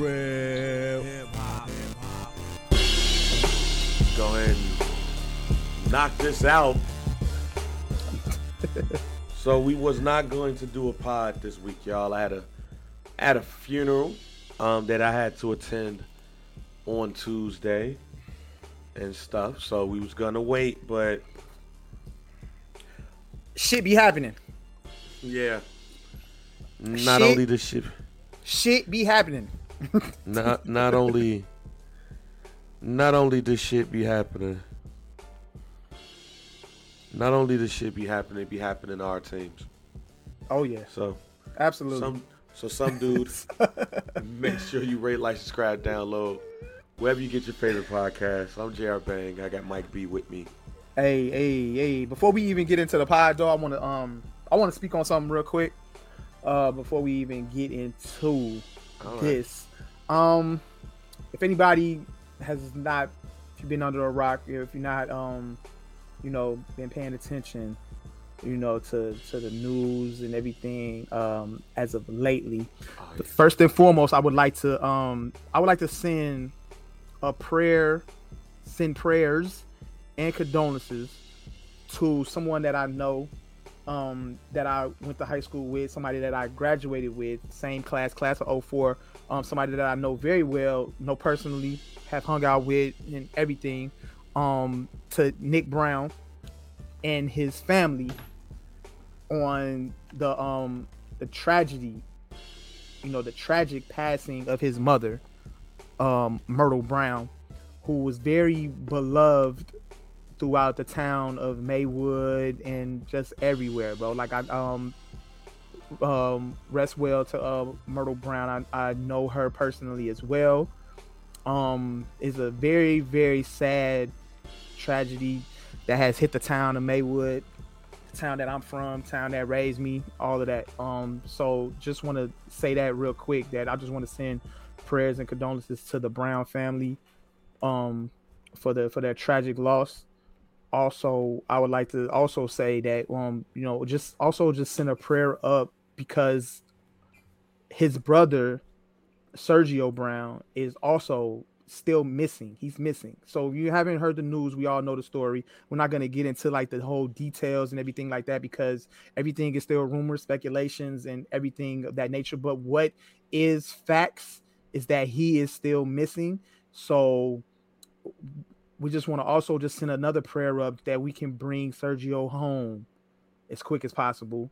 Real. Go ahead and knock this out. so we was not going to do a pod this week, y'all. I had a at a funeral um, that I had to attend on Tuesday and stuff. So we was gonna wait, but Shit be happening. yeah. Not Shit. only the shit, Shit be happening. Not not only, not only the shit be happening. Not only the shit be happening, it be happening to our teams. Oh yeah, So absolutely. some so some dude make sure you rate, like, subscribe, download. Wherever you get your favorite podcast. I'm JR Bang. I got Mike B with me. Hey, hey, hey! Before we even get into the pod, though, I want to um, I want to speak on something real quick. Uh, before we even get into right. this, um, if anybody has not, if you've been under a rock, if you're not, um, you know, been paying attention, you know, to to the news and everything, um, as of lately, Oh, yeah. first and foremost, I would like to um I would like to send a prayer, send prayers and condolences to someone that I know, um, that I went to high school with, somebody that I graduated with, same class, class of 04, um, somebody that I know very well, know personally, have hung out with and everything, um, to Nick Brown and his family on the um the tragedy you know the tragic passing of his mother um myrtle brown who was very beloved throughout the town of maywood and just everywhere bro. Like i um um rest well to uh myrtle brown. I, I know her personally as well. Um is a very very sad tragedy that has hit the town of maywood the town that i'm from town that raised me all of that. Um so just want to say that real quick that i just want to send prayers and condolences to the brown family um for the for their tragic loss. Also i would like to also say that um you know just also just send a prayer up because his brother sergio brown is also still missing. He's missing. So if you haven't heard the news we all know the story. We're not going to get into like the whole details and everything like that because everything is still rumors speculations and everything of that nature. But what is facts is that he is still missing. So we just want to also just send another prayer up that we can bring sergio home as quick as possible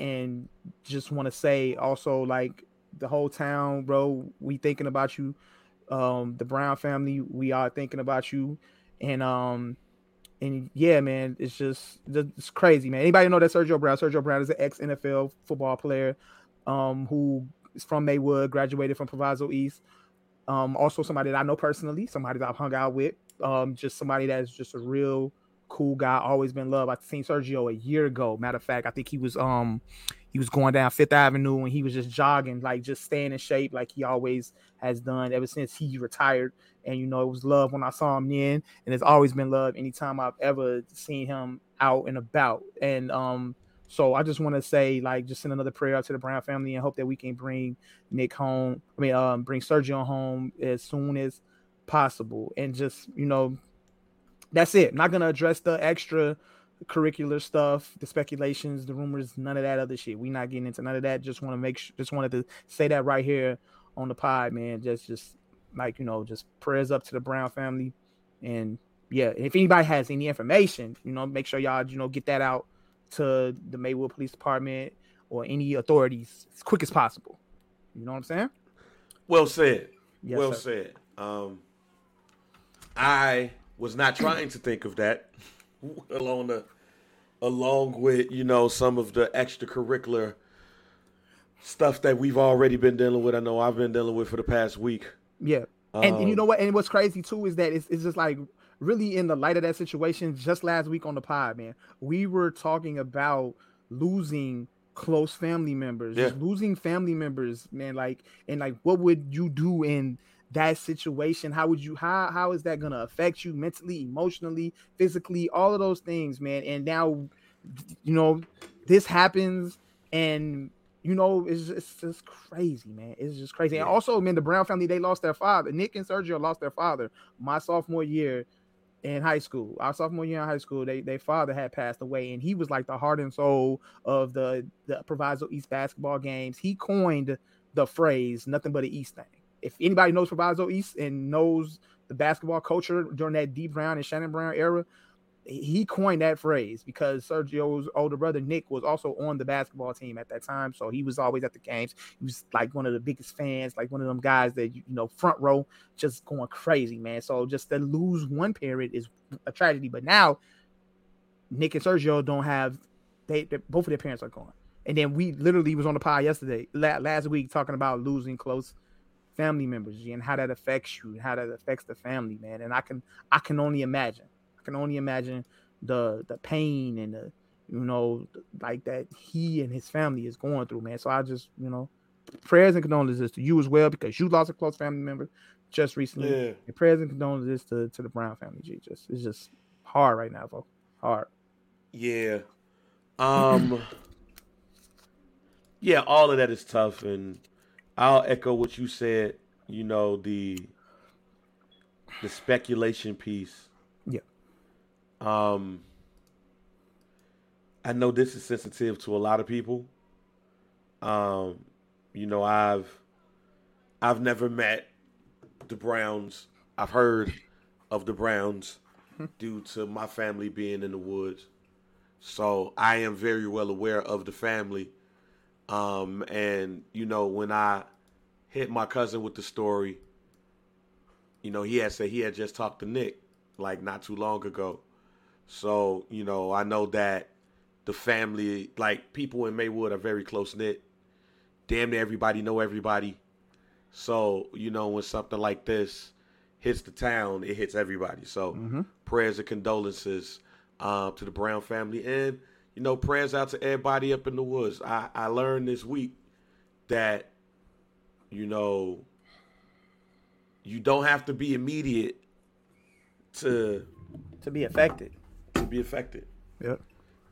and just want to say also like the whole town bro we thinking about you. Um the brown family we are thinking about you. And um and yeah man it's just it's crazy man. Anybody know that sergio brown? Sergio brown is an ex nfl football player um who is from maywood graduated from proviso east. Um also somebody that i know personally somebody that i've hung out with um just somebody that's just a real cool guy always been loved i seen sergio a year ago matter of fact i think he was um he was going down Fifth Avenue and he was just jogging, like just staying in shape, like he always has done ever since he retired. And you know, it was love when I saw him then, and it's always been love anytime I've ever seen him out and about. And um, so I just want to say, like, just send another prayer out to the Brown family and hope that we can bring Nick home. I mean, um, bring Sergio home as soon as possible, and just you know, that's it. not gonna address the extra curricular stuff, the speculations, the rumors, none of that other shit. We not getting into none of that. Just want to make sure, just wanted to say that right here on the pod, man. Just, just like you know, just prayers up to the Brown family, and yeah, if anybody has any information, you know, make sure y'all you know get that out to the Maywood Police Department or any authorities as quick as possible. You know what I'm saying? Well said. Yes, well sir. said. Um, I was not trying to think of that along the along with you know some of the extracurricular stuff that we've already been dealing with. I know I've been dealing with for the past week. Yeah. And, and you Um, know what? And what's crazy too is that it's, it's just like really in the light of that situation. Just last week on the pod, man, we were talking about losing close family members, Yeah. losing family members, man. Like, and like, what would you do in that situation? How would you? How how is that gonna affect you mentally, emotionally, physically, all of those things, man? And now, you know, this happens, and you know, it's just, it's just crazy, man. It's just crazy. And also, man, the Brown family they lost their father. Nick and Sergio lost their father my sophomore year in high school. Our sophomore year in high school, they their father had passed away, and he was like the heart and soul of the the Proviso East basketball games. He coined the phrase "nothing but an East thing." If anybody knows Proviso East and knows the basketball culture during that Dee Brown and Shannon Brown era, he coined that phrase because Sergio's older brother Nick was also on the basketball team at that time, so he was always at the games. He was like one of the biggest fans, like one of them guys that you know front row, just going crazy, man. So just to lose one parent is a tragedy. But now Nick and Sergio don't have they, they both of their parents are gone, and then we literally was on the pod yesterday last week talking about losing close family members and how that affects you and how that affects the family, man. And I can I can only imagine I can only imagine the the pain and the you know like that he and his family is going through, man. So I just you know prayers and condolences is to you as well because you lost a close family member just recently. Yeah. And prayers and condolences to, to the Brown family. G. Just it's just hard right now, bro. Hard. Yeah. Um. yeah, all of that is tough, and I'll echo what you said. You know the the speculation piece Yeah. um, I know this is sensitive to a lot of people. Um, you know, I've I've never met the Browns. I've heard of the Browns due to my family being in the woods. So I am very well aware of the family. Um, and you know, when I hit my cousin with the story, you know, he had said he had just talked to Nick like not too long ago. So, you know, I know that the family, like people in Maywood are very close knit. Damn near everybody know everybody. So, you know, when something like this hits the town, it hits everybody. So mm-hmm. prayers and condolences um, to the Brown family. And, you know, prayers out to everybody up in the woods. I, I learned this week that, you know, you don't have to be immediate to to be affected To be affected. Yeah.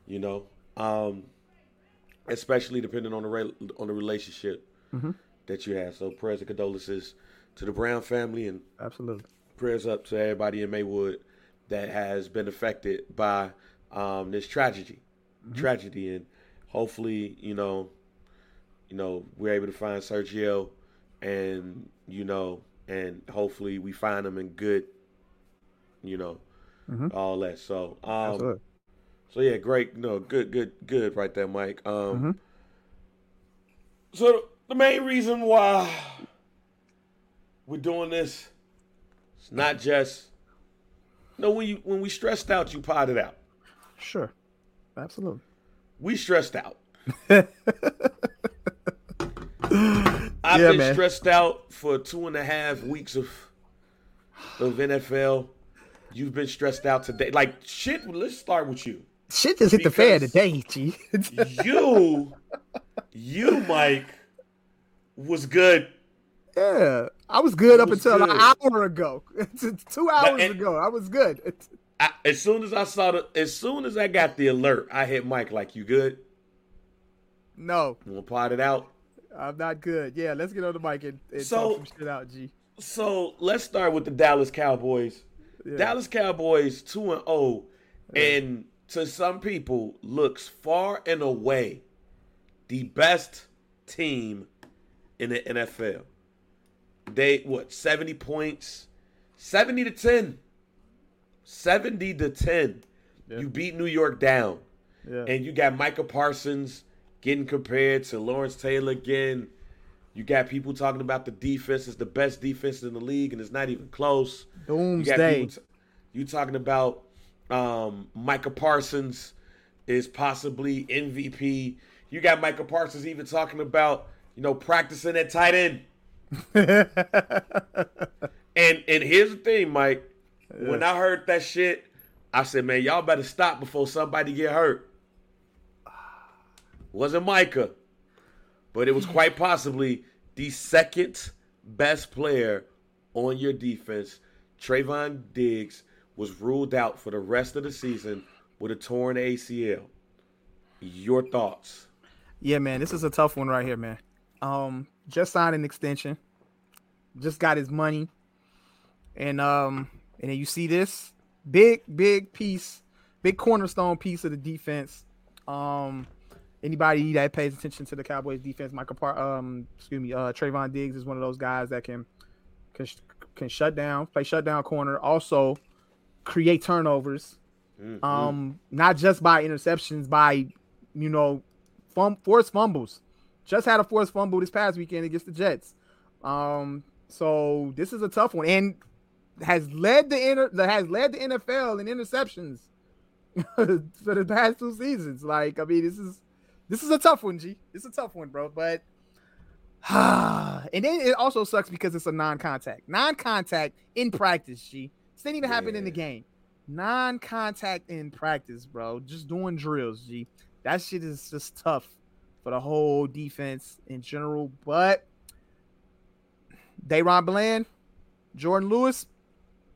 You know, um, especially depending on the re- on the relationship mm-hmm. that you have. So prayers and condolences to the Brown family and absolutely prayers up to everybody in Maywood that has been affected by um, this tragedy. Tragedy, and hopefully, you know, you know, we're able to find Sergio, and you know, and hopefully we find him in good, you know, mm-hmm. all that. So, um, so yeah, great. No, good, good, good, right there, Mike. Um, mm-hmm. so the main reason why we're doing this, it's not just. no, when you when we stressed out, you potted out. Sure, absolutely. We stressed out. I've yeah, been man. stressed out for two and a half weeks of of NFL You've been stressed out today. Like shit. Let's start with you. Shit just hit the fan today, G. you, you, Mike, was good. Yeah, I was good up was until good. an hour ago. Two hours and, ago, I was good. I, as soon as I saw the, as soon as I got the alert, I hit Mike like, "You good?" No. We'll to pod it out? I'm not good. Yeah, let's get on the mic and, and so, talk some shit out, G. So let's start with the Dallas Cowboys. Yeah. Dallas Cowboys two and zero, oh, and to some people looks far and away the best team in the NFL. They what seventy points, seventy to ten, 70 to ten. Yeah. You beat New York down, yeah. and you got Micah Parsons getting compared to Lawrence Taylor again. You got people talking about the defense is the best defense in the league, and it's not even close. Doomsday. You, t- you talking about um, Micah Parsons is possibly MVP. You got Micah Parsons even talking about you know practicing at tight end. and and here's the thing, Mike. Yeah. When I heard that shit, I said, man, y'all better stop before somebody get hurt. Wasn't Micah, but it was quite possibly the second best player on your defense, Trevon Diggs, was ruled out for the rest of the season with a torn ACL. Your thoughts? Yeah, man, this is a tough one right here, man. Um, just signed an extension, just got his money, and um, and then you see this big, big piece, big cornerstone piece of the defense. Um, anybody that pays attention to the Cowboys defense, Michael Par- um, excuse me, uh, Trevon Diggs is one of those guys that can can can shut down, play shutdown corner, also create turnovers. Mm-hmm. Um, not just by interceptions, by you know, fum- forced fumbles. Just had a forced fumble this past weekend against the Jets. Um, so this is a tough one, and has led the inter- that has led the NFL in interceptions for the past two seasons. Like, I mean, this is this is a tough one, G. It's a tough one, bro. But and then it also sucks because it's a non-contact, non-contact in practice. G. This didn't even yeah. happen in the game. Non-contact in practice, bro. Just doing drills, G. That shit is just tough for the whole defense in general. But DaRon Bland, Jordan Lewis,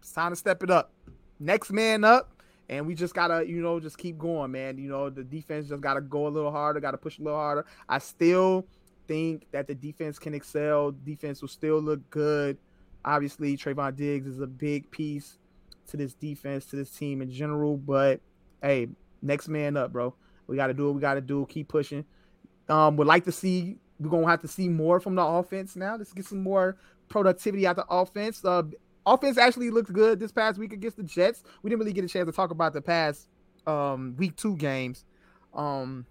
it's time to step it up. Next man up. And we just gotta, you know, just keep going, man. You know, the defense just gotta go a little harder, gotta push a little harder. I still think that the defense can excel. Defense will still look good. Obviously, Trevon Diggs is a big piece to this defense, to this team in general. But hey, next man up, bro. We got to do what we got to do. Keep pushing. Um, would like to see. We're gonna have to see more from the offense now. Let's get some more productivity out the offense. Uh, offense actually looked good this past week against the Jets. We didn't really get a chance to talk about the past um, week two games. Um,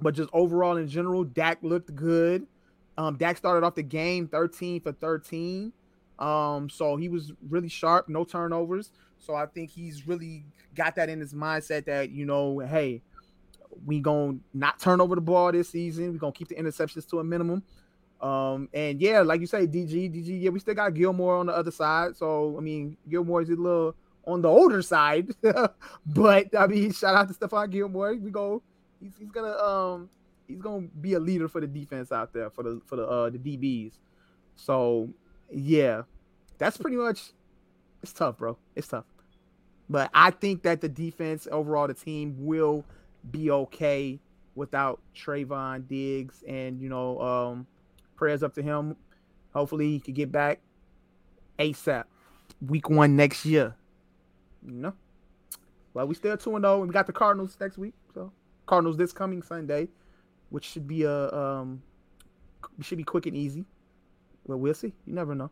but just overall in general, Dak looked good. Um, Dak started off the game 13 for 13. Um, so he was really sharp, no turnovers. So I think he's really got that in his mindset that, you know, hey, we gonna not turn over the ball this season. We're gonna keep the interceptions to a minimum. Um, and yeah, like you say, DG, DG, yeah, we still got Gilmore on the other side. So I mean, Gilmore is a little on the older side, but I mean, shout out to Stephon Gilmore. We go, he's, he's gonna um he's gonna be a leader for the defense out there for the for the uh the DBs. So yeah, that's pretty much it's tough, bro. It's tough. But I think that the defense overall, the team will be okay without Trevon Diggs and you know um prayers up to him. Hopefully, he could get back ASAP, week one next year. You know, well, we still two and zero, and we got the Cardinals next week. So Cardinals this coming Sunday, which should be a um, should be quick and easy. Well, we'll see. You never know.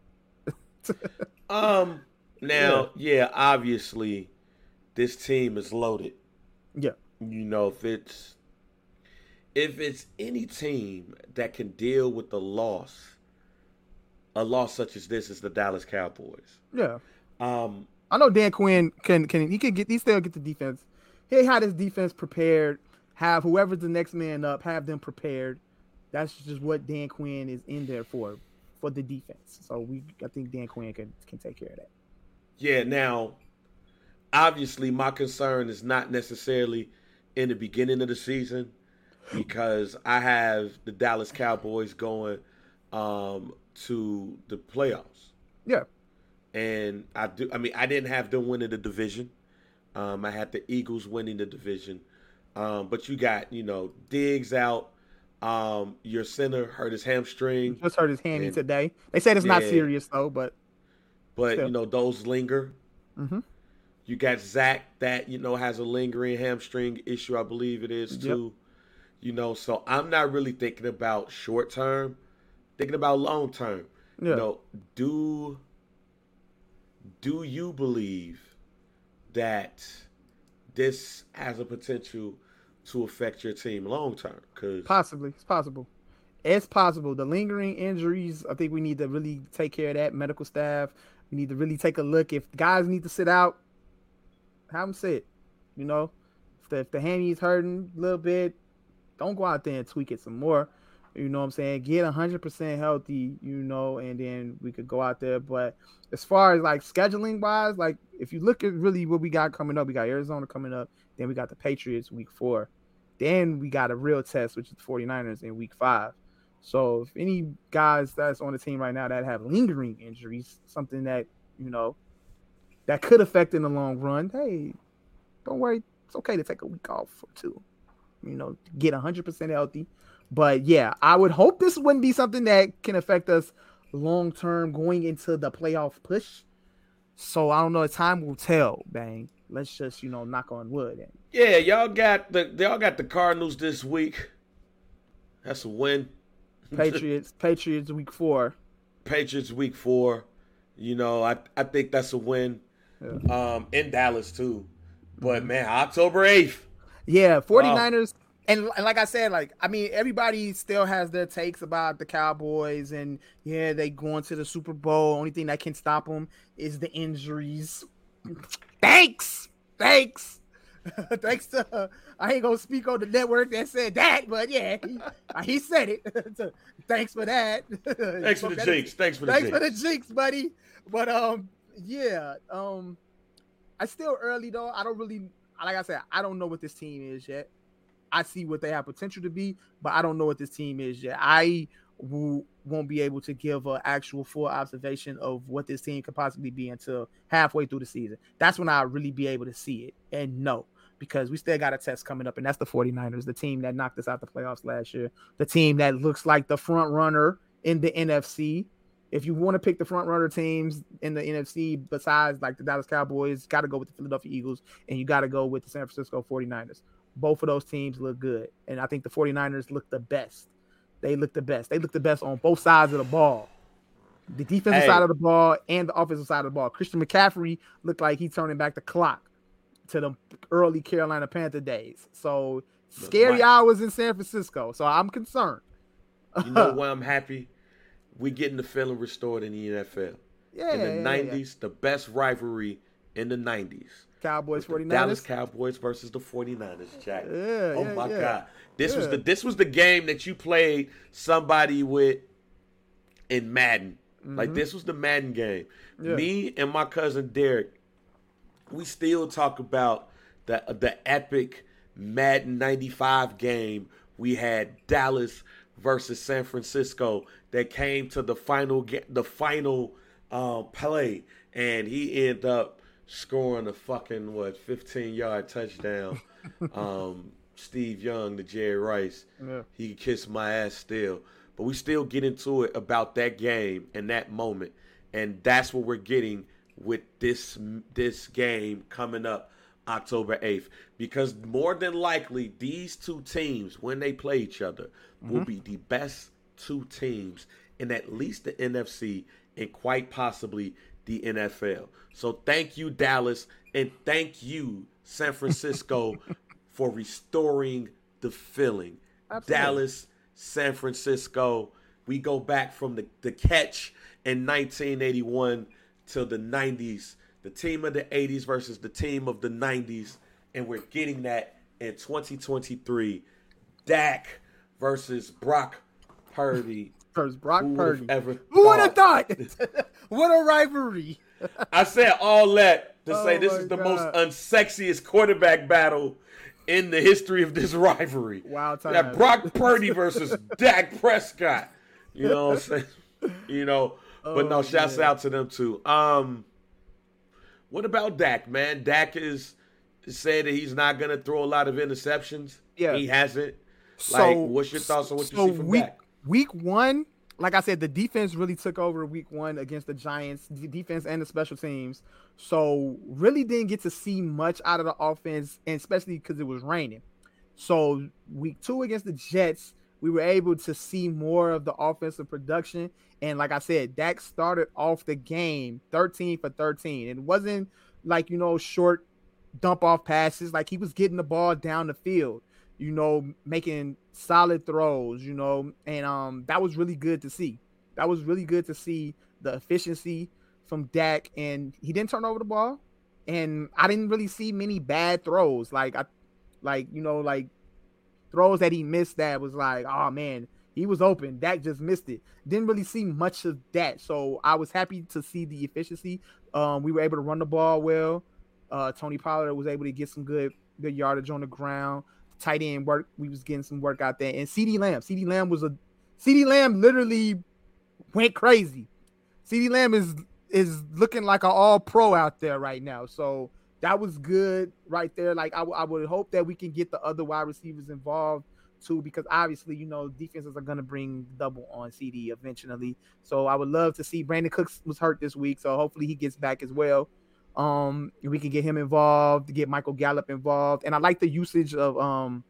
um. Now, yeah. yeah, obviously, this team is loaded. Yeah. You know, if it's if it's any team that can deal with the loss, a loss such as this is the Dallas Cowboys. Yeah. Um, I know Dan Quinn can can he can get he still get the defense. He had his defense prepared. Have whoever's the next man up, have them prepared. That's just what Dan Quinn is in there for, for the defense. So we, I think Dan Quinn can can take care of that. Yeah. Now, obviously, my concern is not necessarily in the beginning of the season because I have the Dallas Cowboys going um, to the playoffs. Yeah. And I do. I mean, I didn't have them winning the division. Um, I had the Eagles winning the division. Um, but you got, you know, Diggs out. Um, your center hurt his hamstring. He just hurt his hammy today. They said it's yeah, not serious though, but but still. you know those linger. Mm-hmm. You got Zach that you know has a lingering hamstring issue, I believe it is too. You know, so I'm not really thinking about short term, thinking about long term. Yeah. You know, do do you believe that this has a potential to affect your team long term? Cause possibly, it's possible. It's possible. The lingering injuries, I think we need to really take care of that. Medical staff, we need to really take a look. If guys need to sit out, have them sit. You know, if the, if the hammy hurting a little bit, don't go out there and tweak it some more. You know what I'm saying? Get 100% healthy, you know, and then we could go out there. But as far as like scheduling wise, like if you look at really what we got coming up, we got Arizona coming up, then we got the Patriots week four. Then we got a real test, which is the 49ers in week five. So if any guys that's on the team right now that have lingering injuries, something that, you know, that could affect in the long run, hey, don't worry. It's okay to take a week off or two you know, get 100% healthy But yeah, I would hope this wouldn't be something that can affect us long term going into the playoff push. So I don't know. Time will tell. Bang. Let's just you know knock on wood. And Yeah, y'all got the y'all got the Cardinals this week. That's a win. Patriots. Patriots week four. Patriots week four. You know, I I think that's a win. Um, in Dallas too. But man, October eighth. Yeah, 49ers. And, and like I said, like I mean, everybody still has their takes about the Cowboys, and yeah, they going to the Super Bowl. Only thing that can stop them is the injuries. Thanks, thanks, thanks to I ain't gonna speak on the network that said that, but yeah, he, he said it. So, thanks for that. Thanks for the jinx. Thanks for the Thanks jinx. for the jinx, buddy. But um, yeah, um, I still early though. I don't really, like I said, I don't know what this team is yet. I see what they have potential to be, but I don't know what this team is yet. I will, won't be able to give an actual full observation of what this team could possibly be until halfway through the season. That's when I'll really be able to see it and know because we still got a test coming up, and that's the 49ers, the team that knocked us out the playoffs last year, the team that looks like the front runner in the NFC. If you want to pick the front runner teams in the NFC besides like the Dallas Cowboys, got to go with the Philadelphia Eagles and you got to go with the San Francisco 49ers. Both of those teams look good. And I think the 49ers look the best. They look the best. They look the best on both sides of the ball. The defensive Hey. side of the ball and the offensive side of the ball. Christian McCaffrey looked like he's turning back the clock to the early Carolina Panther days. So scary Mike. hours in San Francisco. So I'm concerned. You know why I'm happy? We're getting the feeling restored in the NFL. Yeah, in the yeah, yeah, yeah. 90s, the best rivalry in the 90s. Cowboys, 49ers. Dallas Cowboys versus the 49ers, Jack. Yeah, oh yeah, my yeah. god. This was the this was the game that you played somebody with in Madden. Like this was the Madden game. Mm-hmm. Me and my cousin Derek, we still talk about the the epic Madden 95 game we had Dallas versus San Francisco that came to the final the final um, play and he ended up scoring a fucking what 15 yard touchdown. Um, Steve Young to Jerry Rice. Yeah. he could kiss my ass still. But we still get into it about that game and that moment. And that's what we're getting with this this game coming up October 8th because more than likely these two teams when they play each other will be the best two teams in at least the NFC and quite possibly the NFL. So thank you Dallas and thank you San Francisco for restoring the feeling. Absolutely. Dallas, San Francisco, we go back from the, the catch in 1981 till the 90s, the team of the 80s versus the team of the 90s, and we're getting that in 2023. Dak versus Brock Purdy. First Brock Who Purdy. ever Who would have thought? what a rivalry. I said all that to Oh say this is the God. most unsexiest quarterback battle in the history of this rivalry. Wild That. Brock Purdy versus Dak Prescott. You know what I'm saying? You know, but Oh, no, shouts man. out to them too. Um, what about Dak, man? Dak is said that he's not gonna throw a lot of interceptions. Yeah. he hasn't. So, Like, what's your thoughts on what you see from week, Dak? Week one, like I said, the defense really took over week one against the Giants, the defense and the special teams. So really didn't get to see much out of the offense, and especially because it was raining. So week two against the Jets, we were able to see more of the offensive production. And like I said, Dak started off the game 13 for 13. It wasn't like, you know, short dump off passes. Like he was getting the ball down the field, you know, making solid throws, you know, and um that was really good to see. That was really good to see the efficiency from Dak, and he didn't turn over the ball, and I didn't really see many bad throws. Like I, like you know, like throws that he missed that was like, oh man, he was open. Dak just missed it. Didn't really see much of that. So I was happy to see the efficiency. Um, we were able to run the ball well. Uh, Tony Pollard was able to get some good good yardage on the ground. Tight end work. We was getting some work out there. And CeeDee Lamb. CeeDee Lamb was a CeeDee Lamb literally went crazy. CeeDee Lamb is is looking like an all pro out there right now. So that was good right there. Like I, w- I would hope that we can get the other wide receivers involved too, because obviously, you know, defenses are gonna bring double on CeeDee eventually. So I would love to see Brandin Cooks was hurt this week, so hopefully he gets back as well. Um, we can get him involved, get Michael Gallup involved, and I like the usage of um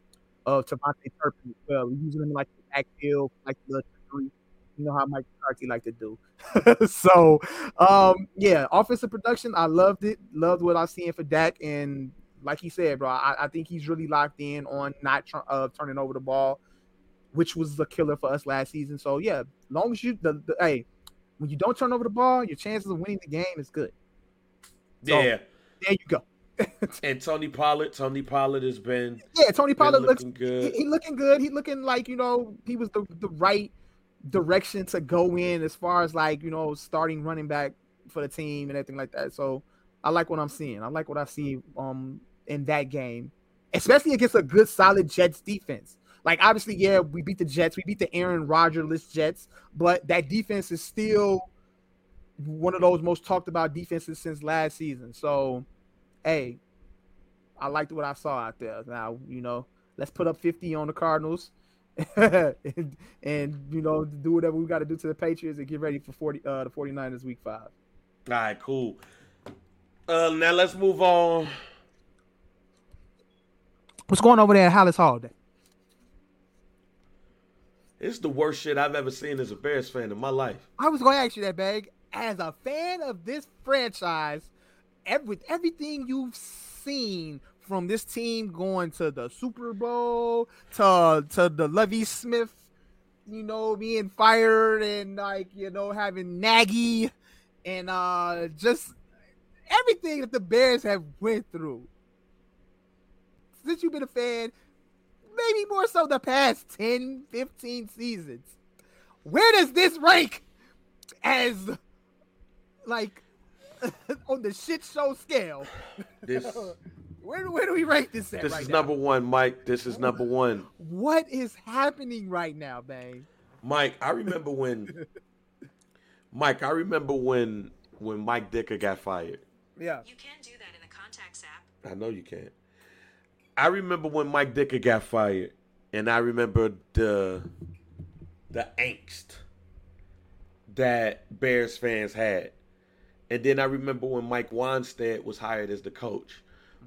of KaVontae Turpin as well. using him like the backfield, like the three. You know how Mike McCarthy like to do. so, um, yeah, offensive production, I loved it. Loved what I seeing for Dak, and like he said, bro, I, I think he's really locked in on not uh, turning over the ball, which was the killer for us last season. So yeah, long as you the, the hey, when you don't turn over the ball, your chances of winning the game is good. So, yeah, there you go. and Tony Pollard, Tony Pollard has been yeah, Tony Pollard looks good. He, he, looking good. He looking like you know he was the the right direction to go in as far as like you know starting running back for the team and everything like that. So I like what I'm seeing. I like what I see um in that game, especially against a good solid Jets defense. Like obviously, yeah, we beat the Jets, we beat the Aaron Rodgers Jets, but that defense is still one of those most talked about defenses since last season. So, hey, I liked what I saw out there. Now, you know, let's put up 50 on the Cardinals and, and, you know, do whatever we got to do to the Patriots and get ready for 40 uh the 49ers week 5. All right, cool. Uh now let's move on. What's going on over there at Halas Hall It's the worst shit I've ever seen as a Bears fan in my life. I was going to ask you that, Bag. As a fan of this franchise, with everything you've seen from this team going to the Super Bowl to to the Lovie Smith, you know, being fired and like you know having Nagy and uh just everything that the Bears have went through. Since you've been a fan, maybe more so the past 10, 15 seasons. Where does this rank as like on the shit show scale? This Where, where do we rank this at? This right is now? number one, Mike. This is number one. What is happening right now, bang? Mike, I remember when. Mike, I remember when when Mike Ditka got fired. Yeah. You can do that in the contacts app. I know you can't. I remember when Mike Ditka got fired, and I remember the the angst that Bears fans had. And then I remember when Mike Wannstedt was hired as the coach.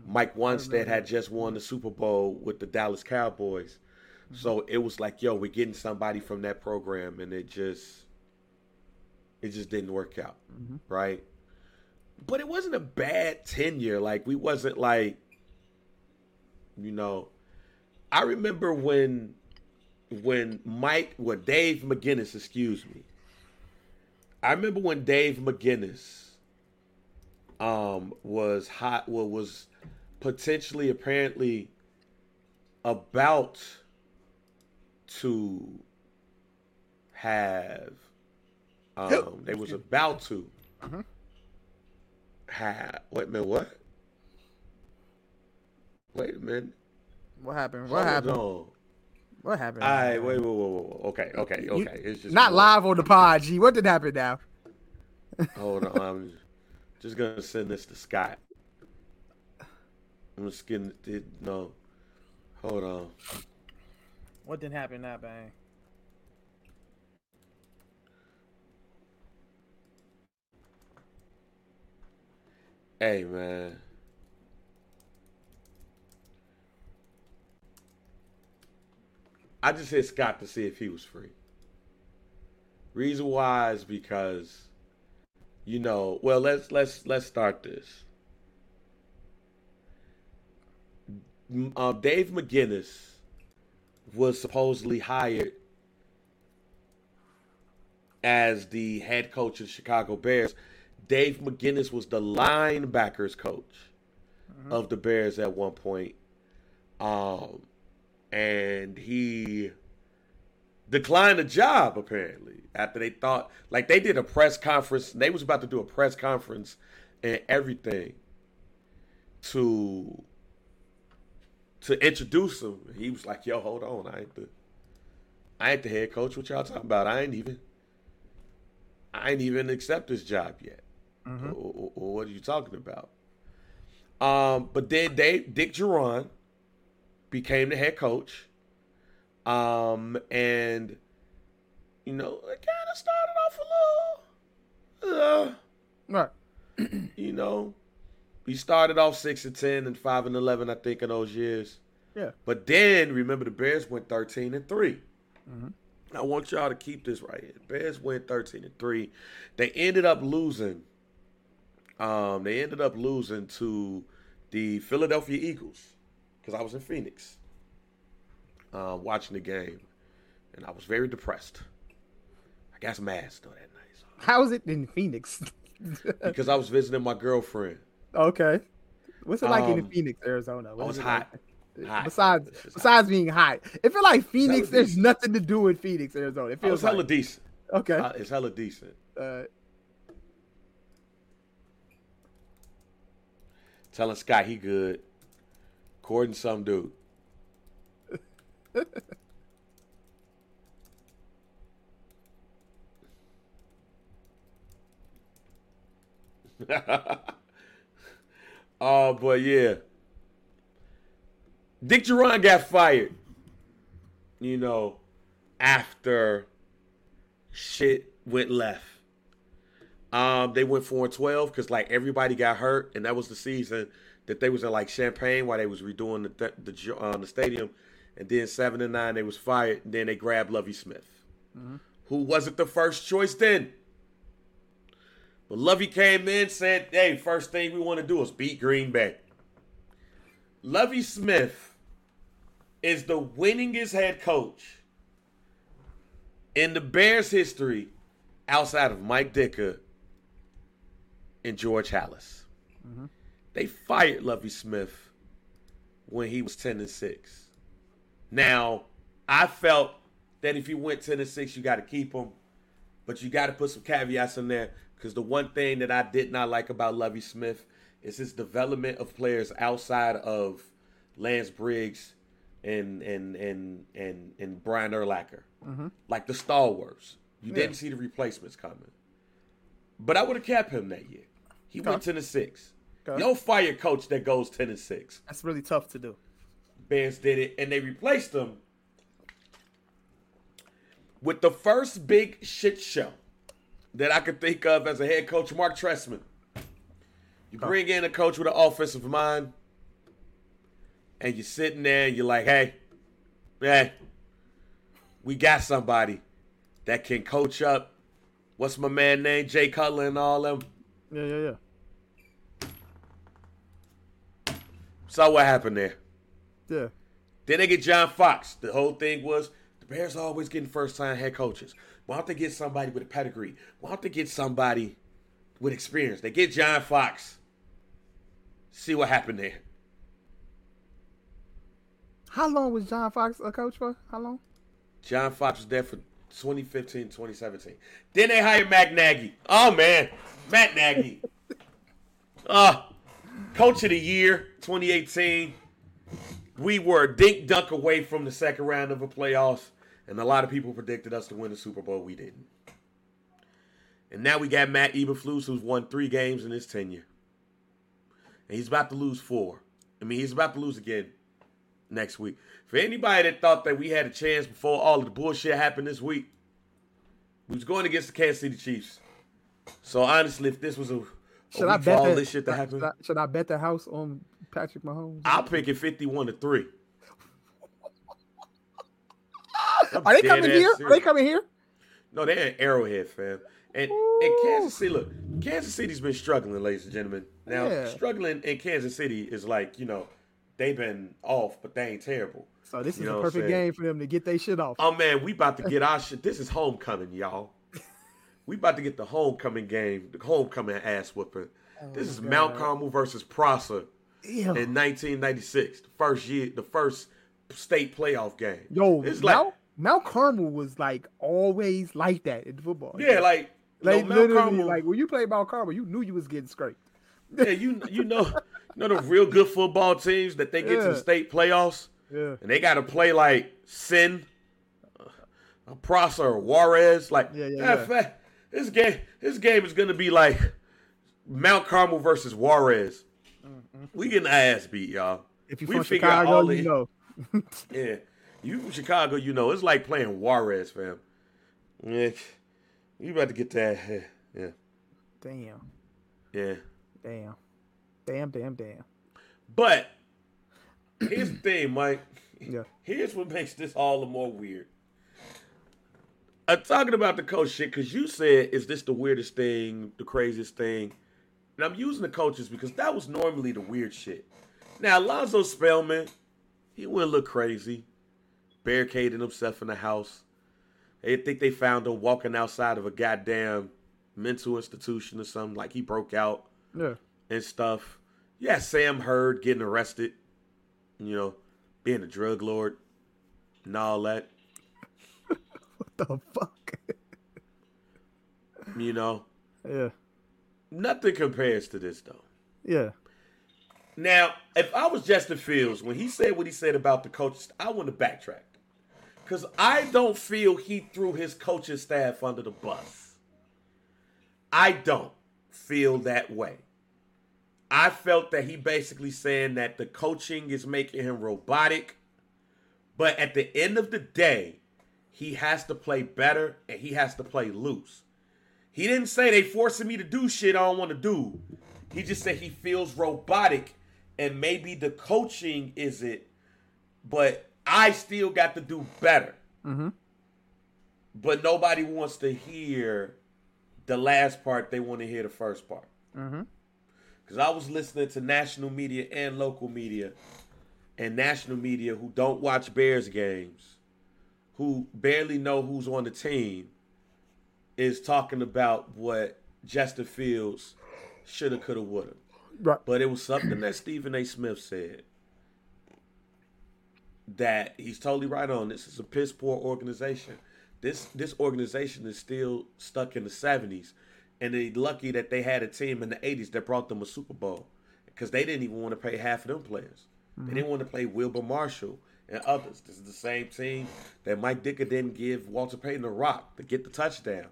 Mike Wannstedt had just won the Super Bowl with the Dallas Cowboys. Mm-hmm. So it was like, yo, we're getting somebody from that program and it just it just didn't work out. Mm-hmm. Right? But it wasn't a bad tenure. Like we wasn't like you know, I remember when when Mike when Dave McGinnis, excuse me. I remember when Dave McGinnis um was hot well was potentially apparently about to have um they was about to uh-huh. have wait a minute what? Wait a minute. What happened? What Hold happened? On. what happened? All right wait wait wait, wait. okay okay okay it's just not live on the pod G. What did happen now? Hold on I'm just gonna send this to Scott I'm just getting it. No, hold on. What didn't happen that bang? Hey man. I just hit Scott to see if he was free. Reason why is because, you know, well let's let's let's start this. uh, Dave McGinnis was supposedly hired as the head coach of the Chicago Bears. Dave McGinnis was the linebackers coach mm-hmm. of the Bears at one point. Um, and he declined the job apparently after they thought like they did a press conference. They was about to do a press conference and everything to to introduce him. He was like, "Yo, hold on, I ain't the, I ain't the head coach. What y'all talking about? I ain't even, I ain't even accept this job yet. Mm-hmm. Or, or, or, what are you talking about?" Um, but then Dave, Dick Jauron became the head coach. Um, and you know, it kind of started off a little, uh, Right. you know, we started off six and ten and five and eleven, I think, in those years. Yeah. But then remember, the Bears went thirteen and 3 Mhm. I want y'all to keep this right here. Bears went thirteen and three. They ended up losing. Um, they ended up losing to the Philadelphia Eagles because I was in Phoenix, uh, watching the game, and I was very depressed. I got some ass though that night so- was it in Phoenix? because I was visiting my girlfriend. okay. What's it like in Um, Phoenix, Arizona? Oh, What it's it hot. like? Hot. Besides, It's hot. besides being hot, it feel like Phoenix. There's decent. nothing to do in Phoenix, Arizona. It feels was hella like decent. okay. Uh, It's hella decent. Uh, Telling Scott he good. Courting some dude. Oh, but yeah. Dick Jauron got fired. You know, after shit went left. Um, they went four and twelve because like everybody got hurt, and that was the season that they was in like Champaign while they was redoing the the, uh, the stadium, and then seven and nine they was fired, and then they grabbed Lovie Smith, who wasn't the first choice then. But Lovie came in, and said, "Hey, first thing we want to do is beat Green Bay." Lovie Smith is the winningest head coach in the Bears history outside of Mike Ditka and George Halas. Mm-hmm. They fired Lovie Smith when he was 10 and 6. Now, I felt that if he went 10 and 6, you got to keep him, but you got to put some caveats in there because the one thing that I did not like about Lovie Smith is his development of players outside of Lance Briggs and and and and and Brian Urlacher, mm-hmm. like the stalwarts. You Yeah. didn't see the replacements coming, but I would have kept him that year. He went ten and six. Okay. Don't fire coach that goes ten and six. that's really tough to do. Bears did it, and they replaced him with the first big shit show that I could think of as a head coach, Marc Trestman. You bring in a coach with an offensive mind, and you're sitting there and you're like, hey, hey, we got somebody that can coach up. What's my man name? Jay Cutler and all them. Yeah, yeah, yeah. So what happened there? Yeah. Then they get John Fox. The whole thing was the Bears are always getting first time head coaches. Why don't they get somebody with a pedigree? Why don't they get somebody with experience? They get John Fox. See what happened there. How long was John Fox a coach for? How long? John Fox was there for 2015, 2017. Then they hired Matt Nagy. Oh man, Matt Nagy. Uh, coach of the year, 2018. We were a dink dunk away from the second round of a playoffs, and a lot of people predicted us to win the Super Bowl. We didn't. And now we got Matt Eberflus, who's won three games in his tenure, and he's about to lose four. I mean, he's about to lose again next week. For anybody that thought that we had a chance before all of the bullshit happened this week, we was going against the Kansas City Chiefs. So honestly, if this was a, a Should I bet all that, this shit to happen, Should I, should I bet the house on Patrick Mahomes? I'll pick it fifty-one to three. Are they coming here? Are they coming here? No, they're in Arrowhead, fam. And and Kansas City, look, Kansas City's been struggling, ladies and gentlemen. Now, Yeah. struggling in Kansas City is like, you know, they've been off, but they ain't terrible. So this You is a perfect game for them to get their shit off. Oh man, we about to get our shit. This is homecoming, y'all. We about to get the homecoming game, the homecoming ass whooping. Oh, this is Mount Carmel versus Prosser. In 1996, the first year, the first state playoff game. Yo, it's like Mount, Mount Carmel was like always like that in football. yeah, like like no, literally, Carmel, like when you played Mount Carmel, you knew you was getting scraped. yeah, you you know, you know the real good football teams that they get to the state playoffs Yeah, and they got to play like Sin, uh, Prosser, or Juarez. Like, Yeah, yeah, ah, yeah. fa- this game, this game is gonna be like Mount Carmel versus Juarez. We getting ass beat, y'all. if you We from Chicago, all you the- know. Yeah, You from Chicago, you know it's like playing Juarez, fam. Yeah, you about to get that? Yeah, Damn. yeah. Damn. Damn, damn, damn. But here's the thing, Mike. Yeah. Here's what makes this all the more weird. I'm talking about the coach shit because you said, is this the weirdest thing, the craziest thing? And I'm using the coaches because that was normally the weird shit. Now, Alonzo Spellman, he went a little crazy, barricading himself in the house. They think they found him walking outside of a goddamn mental institution or something, like he broke out Yeah. and stuff. Yeah, Sam Hurd getting arrested, you know, being a drug lord and all that, What the fuck? you know. yeah. Nothing compares to this though. Yeah. Now, if I was Justin Fields, when he said what he said about the coaches, I want to backtrack. Because I don't feel he threw his coaching staff under the bus. I don't feel that way. I felt that he basically saying that the coaching is making him robotic. But at the end of the day, he has to play better and he has to play loose. He didn't say they forcing me to do shit I don't want to do. He just said he feels robotic and maybe the coaching is it, but I still got to do better. Mm-hmm. But nobody wants to hear the last part. They want to hear the first part. Mm-hmm. Because I was listening to national media and local media, and national media who don't watch Bears games, who barely know who's on the team, is talking about what Justin Fields shoulda, coulda, woulda. Right. But it was something that Stephen A. Smith said that he's totally right on. This is a piss poor organization. This this organization is still stuck in the seventies, and they lucky that they had a team in the eighties that brought them a Super Bowl because they didn't even want to pay half of them players. They mm-hmm. didn't want to play Wilber Marshall and others. This is the same team that Mike Ditka didn't give Walter Payton a rock to get the touchdown.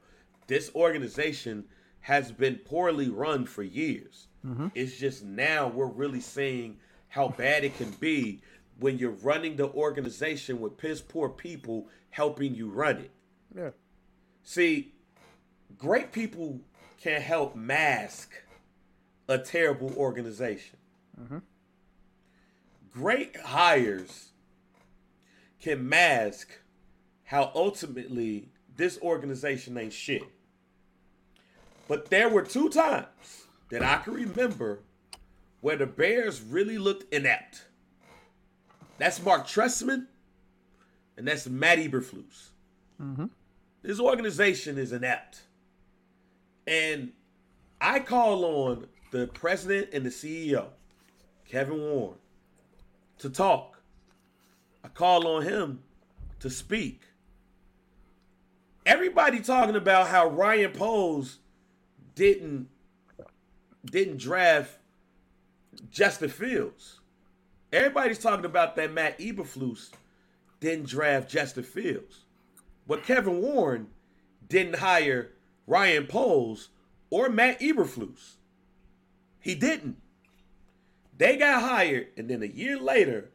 This organization has been poorly run for years. Mm-hmm. It's just now we're really seeing how bad it can be when you're running the organization with piss poor people helping you run it. Yeah. See, great people can help mask a terrible organization. Mm-hmm. Great hires can mask how ultimately this organization ain't shit. But there were two times that I can remember where the Bears really looked inept. That's Marc Trestman and that's Matt Eberflus. Mm-hmm. This organization is inept. And I call on the president and the CEO, Kevin Warren, to talk. I call on him to speak. Everybody talking about how Ryan Poles didn't didn't draft Justin Fields. Everybody's talking about that Matt Eberflus didn't draft Justin Fields. But Kevin Warren didn't hire Ryan Poles or Matt Eberflus. He didn't. They got hired, and then a year later,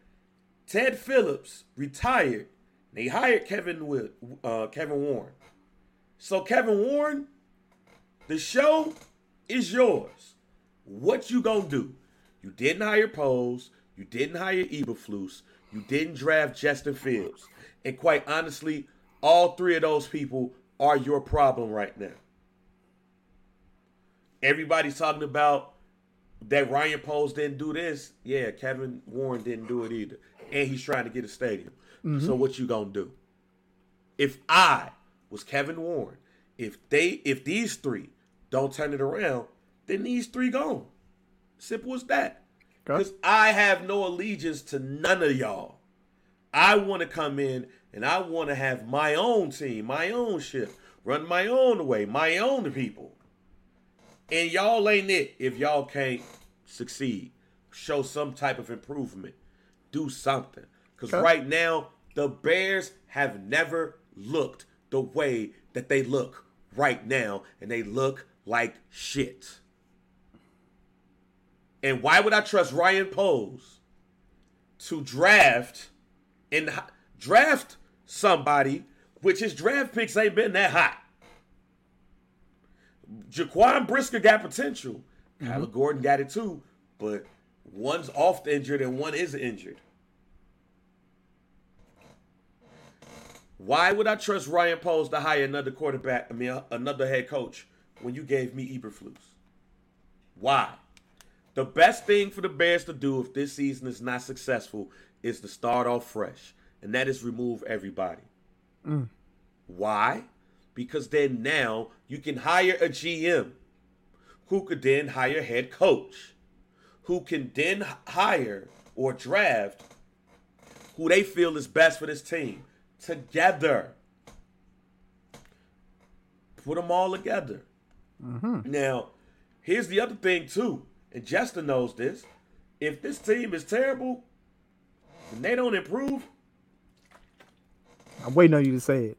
Ted Phillips retired. And they hired Kevin Wi- uh, Kevin Warren. So Kevin Warren, the show is yours. What you gonna do? You didn't hire Poles. You didn't hire Eberflus. You didn't draft Justin Fields. And quite honestly, all three of those people are your problem right now. Everybody's talking about that Ryan Poles didn't do this. Yeah, Kevin Warren didn't do it either. And he's trying to get a stadium. Mm-hmm. So what you gonna do? If I was Kevin Warren, if they if these three don't turn it around, then these three gone. Simple as that. Okay. Because I have no allegiance to none of y'all. I want to come in and I want to have my own team, my own ship, run my own way, my own people. And y'all ain't it if y'all can't succeed. Show some type of improvement. Do something. Because Okay. right now, the Bears have never looked the way that they look right now. And they look like shit. And why would I trust Ryan Poles to draft and draft somebody, which his draft picks ain't been that hot. Jaquan Brisker got potential. Mm-hmm. Kyler Gordon got it too, but one's off the injured and one is injured. Why would I trust Ryan Poles to hire another quarterback, I mean, another head coach, when you gave me Eberflus? Why? The best thing for the Bears to do if this season is not successful is to start off fresh, and that is remove everybody. Mm. Why? Because then now you can hire a GM who could then hire a head coach, who can then hire or draft who they feel is best for this team together. Put them all together. Mm-hmm. Now, here's the other thing too, and Jester knows this. If this team is terrible and they don't improve, I'm waiting on you to say it.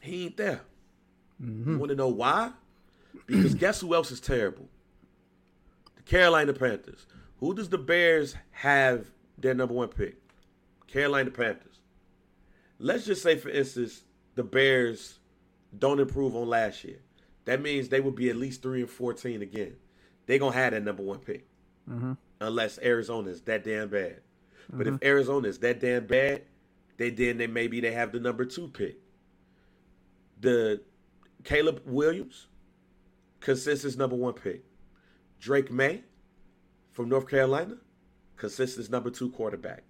he ain't there. Mm-hmm. You want to know why? Because guess who else is terrible? The Carolina Panthers. Who does the Bears have their number one pick? Carolina Panthers. Let's just say, for instance, the Bears don't improve on last year. That means they would be at least three and fourteen again. They gonna have that number one pick, mm-hmm. unless Arizona is that damn bad. But if mm-hmm. Arizona is that damn bad, they then they maybe they have the number two pick. The Caleb Williams, consensus number one pick. Drake Maye from North Carolina, consensus number two quarterback.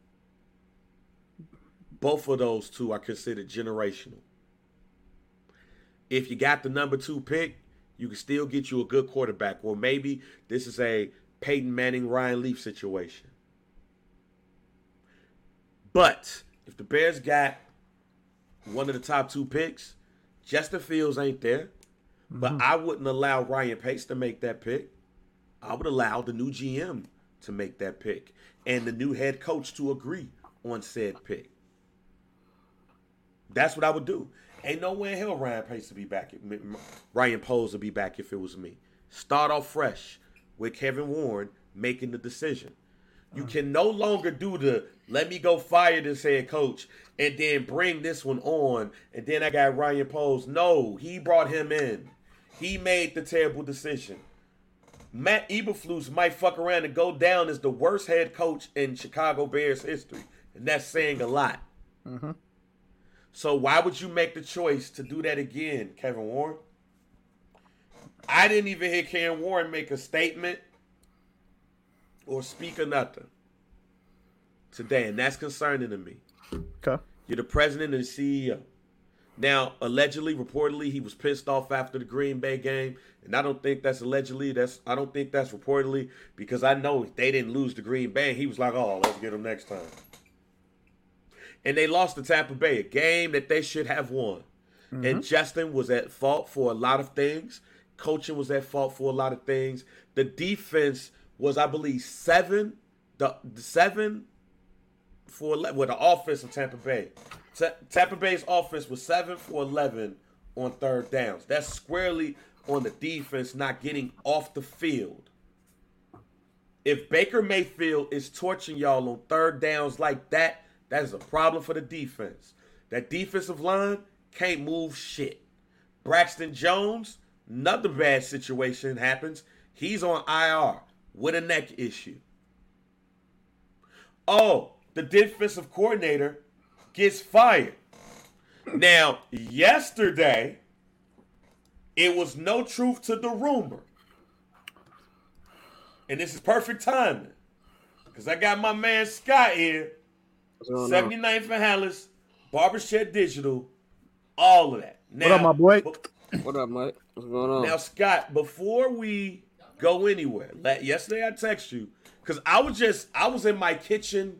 Both of those two are considered generational. If you got the number two pick, you can still get you a good quarterback. Or maybe this is a Peyton Manning, Ryan Leaf situation. But if the Bears got one of the top two picks, Justin Fields ain't there. But mm-hmm. I wouldn't allow Ryan Pace to make that pick. I would allow the new GM to make that pick and the new head coach to agree on said pick. That's what I would do. Ain't no way in hell Ryan Pace to be back. Ryan Poles to be back if it was me. Start off fresh with Kevin Warren making the decision. You can no longer do the let me go fire this head coach and then bring this one on and then I got Ryan Poles. No, he brought him in. He made the terrible decision. Matt Eberflus might fuck around and go down as the worst head coach in Chicago Bears history, and that's saying a lot. Mm-hmm. So why would you make the choice to do that again, Kevin Warren? I didn't even hear Kevin Warren make a statement or speak or nothing today, and that's concerning to me. Okay. You're the president and CEO. Now, allegedly, reportedly, he was pissed off after the Green Bay game, and I don't think that's allegedly. That's I don't think that's reportedly because I know they didn't lose the Green Bay, he was like, "Oh, let's get them next time." And they lost to Tampa Bay, a game that they should have won. And mm-hmm. Justin was at fault for a lot of things. Coaching was at fault for a lot of things. The defense was, I believe, seven, the, the seven for ele- well, the offense of Tampa Bay. Ta- Tampa Bay's offense was seven for eleven on third downs. That's squarely on the defense not getting off the field. If Baker Mayfield is torching y'all on third downs like that, that is a problem for the defense. That defensive line can't move shit. Braxton Jones, another bad situation happens. He's on IR with a neck issue. Oh, the defensive coordinator gets fired. Now, yesterday, it was no truth to the rumor. And this is perfect timing. Because I got my man Scott here? 79th and Hallis, Barbershed Digital, all of that. Now, What up, my boy? What up, Mike? What's going on? now, Scott, before we go anywhere, la- yesterday I text you because I was just I was in my kitchen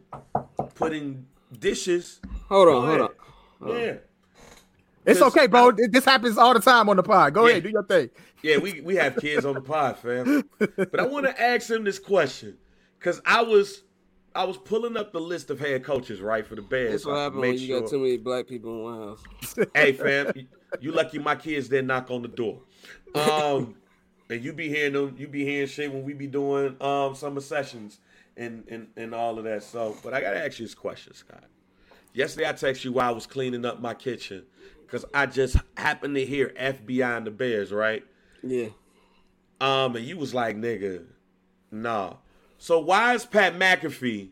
putting dishes. hold Go on, hold ahead. on. Yeah, It's okay, bro. I- This happens all the time on the pod. Go Yeah. ahead, do your thing. yeah, we we have kids on the pod, fam. But I want to ask him this question because I was I was pulling up the list of head coaches right for the Bears. That's what happened when you sure- got too many black people in one house. hey fam, you- you lucky my kids didn't knock on the door. Um, and you be hearing them, you be hearing shit when we be doing um summer sessions and and and all of that. So, but I gotta ask you this question, Scott. Yesterday I texted you while I was cleaning up my kitchen because I just happened to hear FBI and the Bears, right? Yeah. Um, and you was like, nigga, nah. So why is Pat McAfee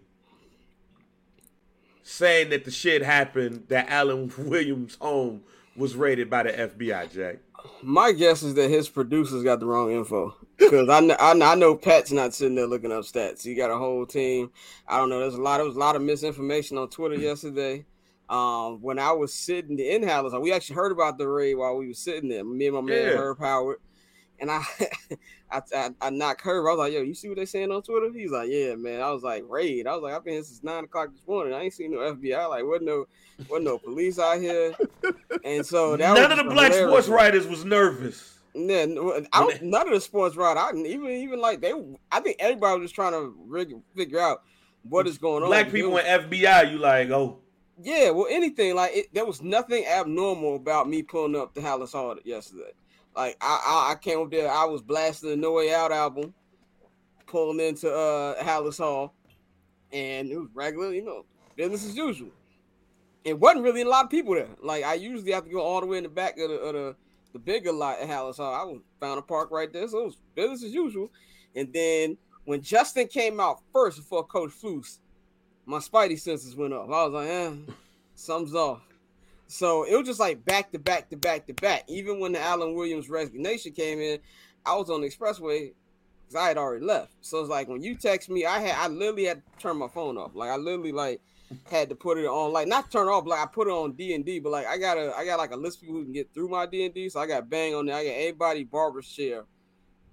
saying that the shit happened that Alan Williams' home was raided by the FBI, Jack? My guess is that his producers got the wrong info because I, kn- I, know Pat's not sitting there looking up stats. He got a whole team. I don't know. There's a lot. There was a lot of misinformation on Twitter yesterday. Um, when I was sitting in Halas, we actually heard about the raid while we were sitting there. Me and my man Yeah. Herb Howard, and I, I, I, I knocked her. I was like, "Yo, you see what they saying on Twitter?" He's like, "Yeah, man." I was like, "Raid." I was like, "I've been here since nine o'clock this morning. I ain't seen no FBI. Like, wasn't no, wasn't no police out here." And so that was None of the black hilarious. sports writers was nervous. Yeah, no, I don't, none of the sports writers. I even even like they. I think everybody was just trying to rig, figure out what is going on. Black people was- in FBI, you like, oh, yeah, well, anything like it, there was nothing abnormal about me pulling up the Halas Hall yesterday. Like I, I, I came up there, I was blasting the No Way Out album, pulling into uh Halas Hall, and it was regular, you know, business as usual. It wasn't really a lot of people there. Like I usually have to go all the way in the back of the of the, the bigger lot at Halas Hall. I was found a park right there, so it was business as usual. And then when Justin came out first before Coach Flus, my spidey senses went off. I was like, eh, something's off. So it was just like back to back to back to back. Even when the Alan Williams resignation came in, I was on the expressway because I had already left. So it's like when you text me, I had I literally had to turn my phone off. Like I literally like had to put it on like not turn off, like I put it on D and D, but like I got a I got like a list of people who can get through my D and D. So I got bang on there. I got everybody barber share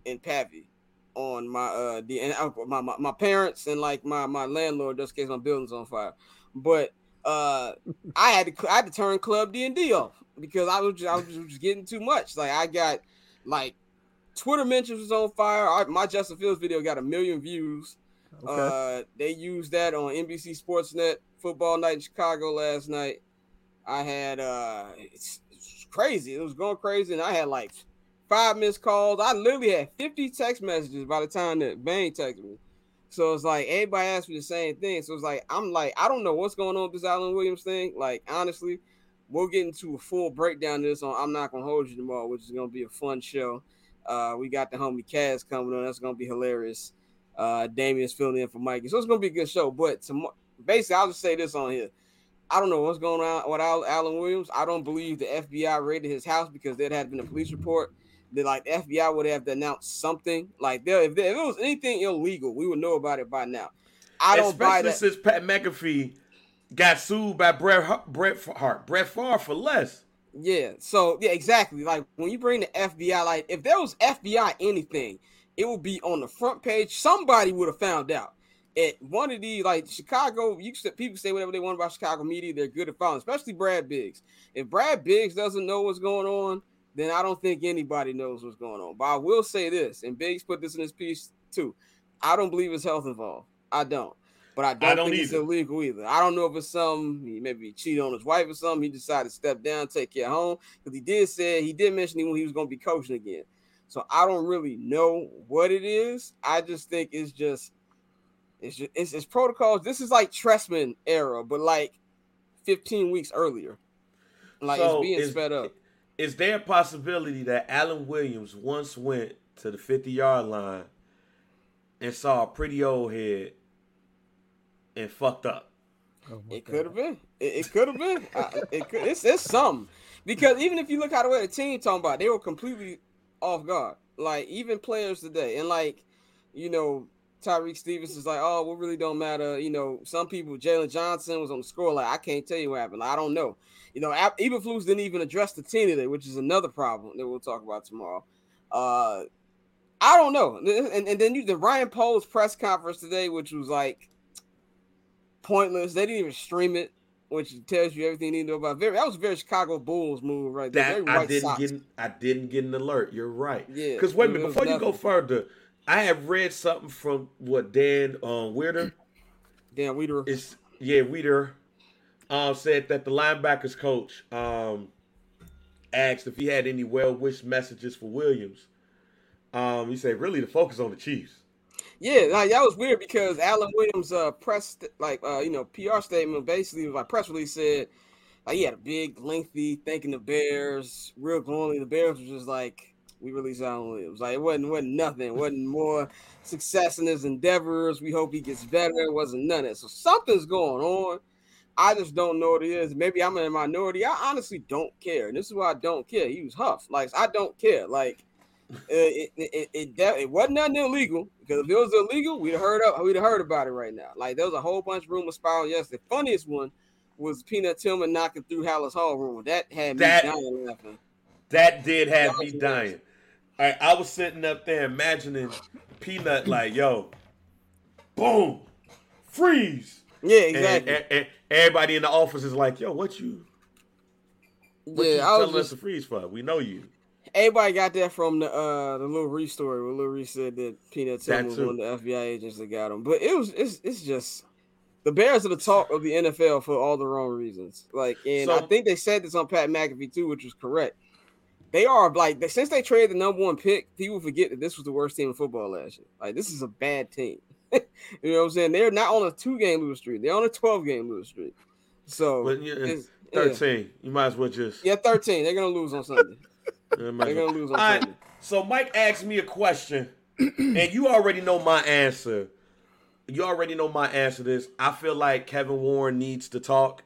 and Pappy on my uh the and uh, my, my my parents and like my my landlord just in case my building's on fire. But uh I had to I had to turn Club D and D off because I was just, I was just getting too much. Like I got like Twitter mentions was on fire. I, my Justin Fields video got a million views. Okay. Uh, they used that on NBC Sportsnet football night in Chicago last night. I had uh, it's, it's crazy. It was going crazy, and I had like five missed calls. I literally had 50 text messages by the time that Bang texted me. So it's like everybody asked me the same thing. So it's like I'm like I don't know what's going on with this Alan Williams thing. Like honestly, we'll get into a full breakdown of this on I'm not gonna hold you tomorrow, which is gonna be a fun show. Uh, we got the homie Kaz coming on. That's gonna be hilarious. Uh, Damien's filling in for Mikey, so it's gonna be a good show. But tomorrow, basically, I'll just say this on here. I don't know what's going on with Al- Alan Williams. I don't believe the FBI raided his house because there had been a police report. Like the FBI would have to announce something. Like there, if, there, if it was anything illegal, we would know about it by now. I don't buy especially that. since Pat McAfee got sued by Brett Brett Hart, Brett Favre for less. Yeah. So yeah, exactly. Like when you bring the FBI, like if there was FBI anything, it would be on the front page. Somebody would have found out. At one of these, like Chicago, you can, people say whatever they want about Chicago media. They're good at following, especially Brad Biggs. If Brad Biggs doesn't know what's going on, then I don't think anybody knows what's going on. But I will say this, and Biggs put this in his piece too. I don't believe it's health involved. I don't. But I don't, don't think it's illegal either. I don't know if it's some he maybe cheated on his wife or something. He decided to step down, take care of home because he did say he did mention he, he was going to be coaching again. So I don't really know what it is. I just think it's just it's just it's, it's protocols. This is like Trestman era, but like 15 weeks earlier. Like So it's being sped up. Is there a possibility that Alan Williams once went to the 50 yard line and saw a pretty old head and fucked up? Oh It could have been. It, it could have been. I, it could. It's, it's something because even if you look how the way the team talking about, they were completely off guard. Like even players today, and like you know, Tyreek Stevens is like, oh, what really don't matter. You know, some people, Jaylon Johnson was on the score. Like I can't tell you what happened. I don't know. You know, Eberflus didn't even address the team today, which is another problem that we'll talk about tomorrow. Uh, I don't know. And, and then you the Ryan Poles press conference today, which was like pointless. They didn't even stream it, which tells you everything you need to know about. Very that was a very Chicago Bulls move right there. That I didn't Sox. get. I didn't get an alert. You're right. Yeah, Because wait a minute, was before you go further, I have read something from what Dan um, Wiederer Damn, we were is. Yeah, Wiederer um, said that the linebackers coach um, asked if he had any well wish messages for Williams. Um, he said really the focus on the Chiefs. Yeah, like that was weird because Alan Williams' uh press like uh you know PR statement basically like press release said like he had a big lengthy thanking the Bears real glowingly. The Bears was just like we released Alan Williams like it wasn't wasn't nothing it wasn't more success in his endeavors. We hope he gets better. It wasn't none of it. So something's going on. I just don't know what it is. Maybe I'm in a minority. I honestly don't care. And this is why I don't care. He was huff. Like I don't care. Like it, it, it, it, it, wasn't nothing illegal because if it was illegal, we'd have heard up, we'd have heard about it right now. Like there was a whole bunch of rumors spiraling yesterday. The funniest one was Peanut Tillman knocking through Halas Hall rumor. That had me That- dying laughing. That did have me dying. All right, I was sitting up there imagining Peanut like, yo, boom, freeze. Yeah, exactly. And, and everybody in the office is like, yo, what you, what you yeah, I was telling us to freeze for? We know you. everybody got that from the uh the Lil Reese story where Lil Reese said that Peanut Tillman was one of the FBI agents that got him. But it was it's it's just the Bears are the talk of the NFL for all the wrong reasons. Like, and I think they said this on Pat McAfee too, which was correct. They are like they- since they traded the number one pick, people forget that this was the worst team in football last year. Like, this is a bad team. you know what I'm saying? They're not on a two game lose streak. They're on a 12 game lose streak. So But yeah, it's- yeah. 13, you might as well just. Yeah, 13. They're gonna lose on Sunday. They're well. gonna lose on All right, Sunday. so Mike asked me a question, and you already know my answer. You already know my answer to this. I feel like Kevin Warren needs to talk.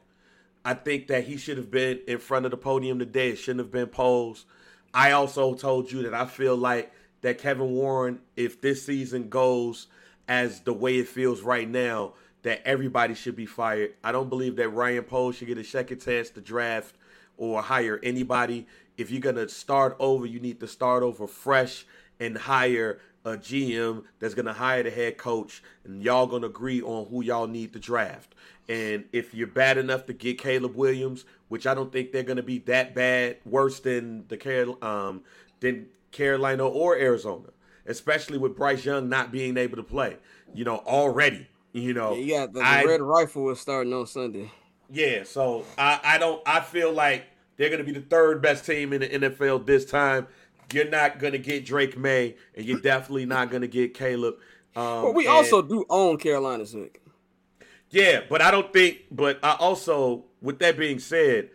I think that he should have been in front of the podium today. It shouldn't have been Poles. I also told you that I feel like that Kevin Warren, if this season goes as the way it feels right now, that everybody should be fired. I don't believe that Ryan Poles should get a second chance to draft or hire anybody. If you're gonna start over, you need to start over fresh and hire a GM that's gonna hire the head coach, and y'all gonna agree on who y'all need to draft. And if you're bad enough to get Caleb Williams, which I don't think they're gonna be that bad, worse than the Carol, um, than Carolina or Arizona, especially with Bryce Young not being able to play. You know already. You know, Yeah, the, the I- red rifle is starting on Sunday. yeah, so I, I don't I feel like they're gonna be the third best team in the NFL this time. You're not gonna get Drake Maye, and you're definitely not gonna get Caleb. Um, But we and- also do own Carolina's Vic. yeah, but I don't think. But I also, with that being said,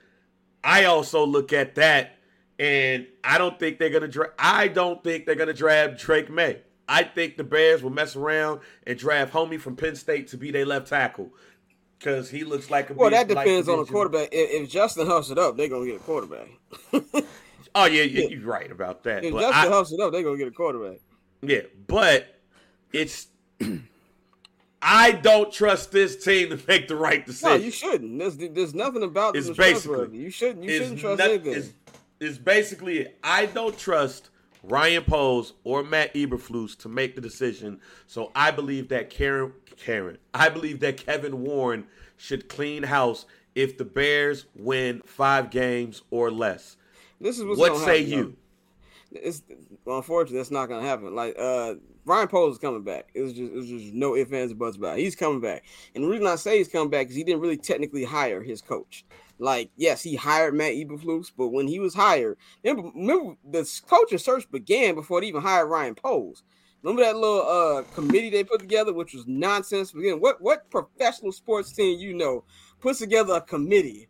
I also look at that, and I don't think they're gonna. Dra- I don't think they're gonna draft Drake Maye. I think the Bears will mess around and draft homie from Penn State to be their left tackle because he looks like a. Well, that like depends the on the quarterback. If, if Justin huffs it up, they're gonna get a quarterback. Oh yeah, yeah, you're right about that. if But Justin I, it up, they're gonna get a quarterback. Yeah, but it's I don't trust this team to make the right decision. No, you shouldn't. There's there's nothing about It's this basically- You shouldn't. You shouldn't trust not- anything. It's, it's basically it. I don't trust Ryan Poles or Matt Eberflus to make the decision. So I believe that Karen Karen, I believe that Kevin Warren should clean house if the Bears win five games or less. This is what's what say happen, you? though. It's well, unfortunately that's not gonna happen. Like uh Ryan Poles is coming back. It's just it's just no ifs ands or buts about it. He's coming back. And the reason I say he's coming back is he didn't really technically hire his coach. Like, yes, he hired Matt Eberflus, but when he was hired, remember, remember the coaching search began before they even hired Ryan Poles. Remember that little uh committee they put together, which was nonsense. Again, what what professional sports team you know puts together a committee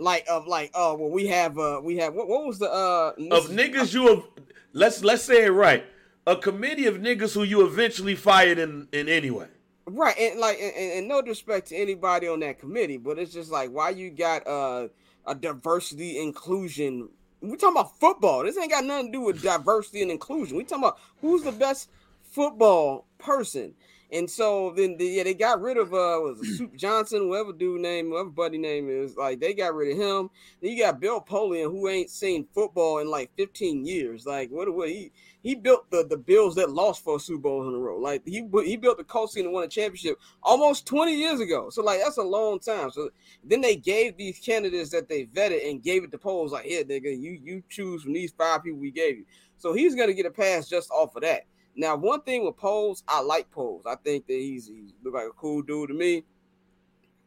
like of like oh well we have uh we have what, what was the uh Of niggas you have let's let's say it right. A committee of niggas who you eventually fired in in any way. Right, and like, and, and- and no disrespect to anybody on that committee, but it's just like why you got uh, a diversity inclusion. We talking about football. This ain't got nothing to do with diversity and inclusion. We talking about who's the best football person. And so then, the, yeah, they got rid of uh, was it Soup Johnson, whoever dude name, whoever buddy name is. Like they got rid of him. Then you got Bill Polian, who ain't seen football in like 15 years. Like what? What he he built the the Bills that lost four Super Bowls in a row. Like he he built the Colts team that won a championship almost 20 years ago. So like that's a long time. So then they gave these candidates that they vetted and gave it to Poles like, here, nigga, you you choose from these five people we gave you. So he's gonna get a pass just off of that. Now, one thing with Poles, I like Poles. I think that he's he look like a cool dude to me.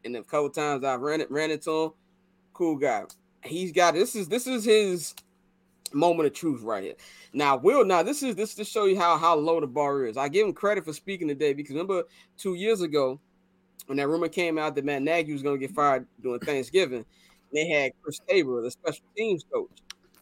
And a couple times I've ran it ran into him, cool guy. He's got this is this is his moment of truth right here. Now, Will, now this is this to show you how how low the bar is. I give him credit for speaking today because remember two years ago when that rumor came out that Matt Nagy was going to get fired during Thanksgiving, they had Chris Tabor, the special teams coach,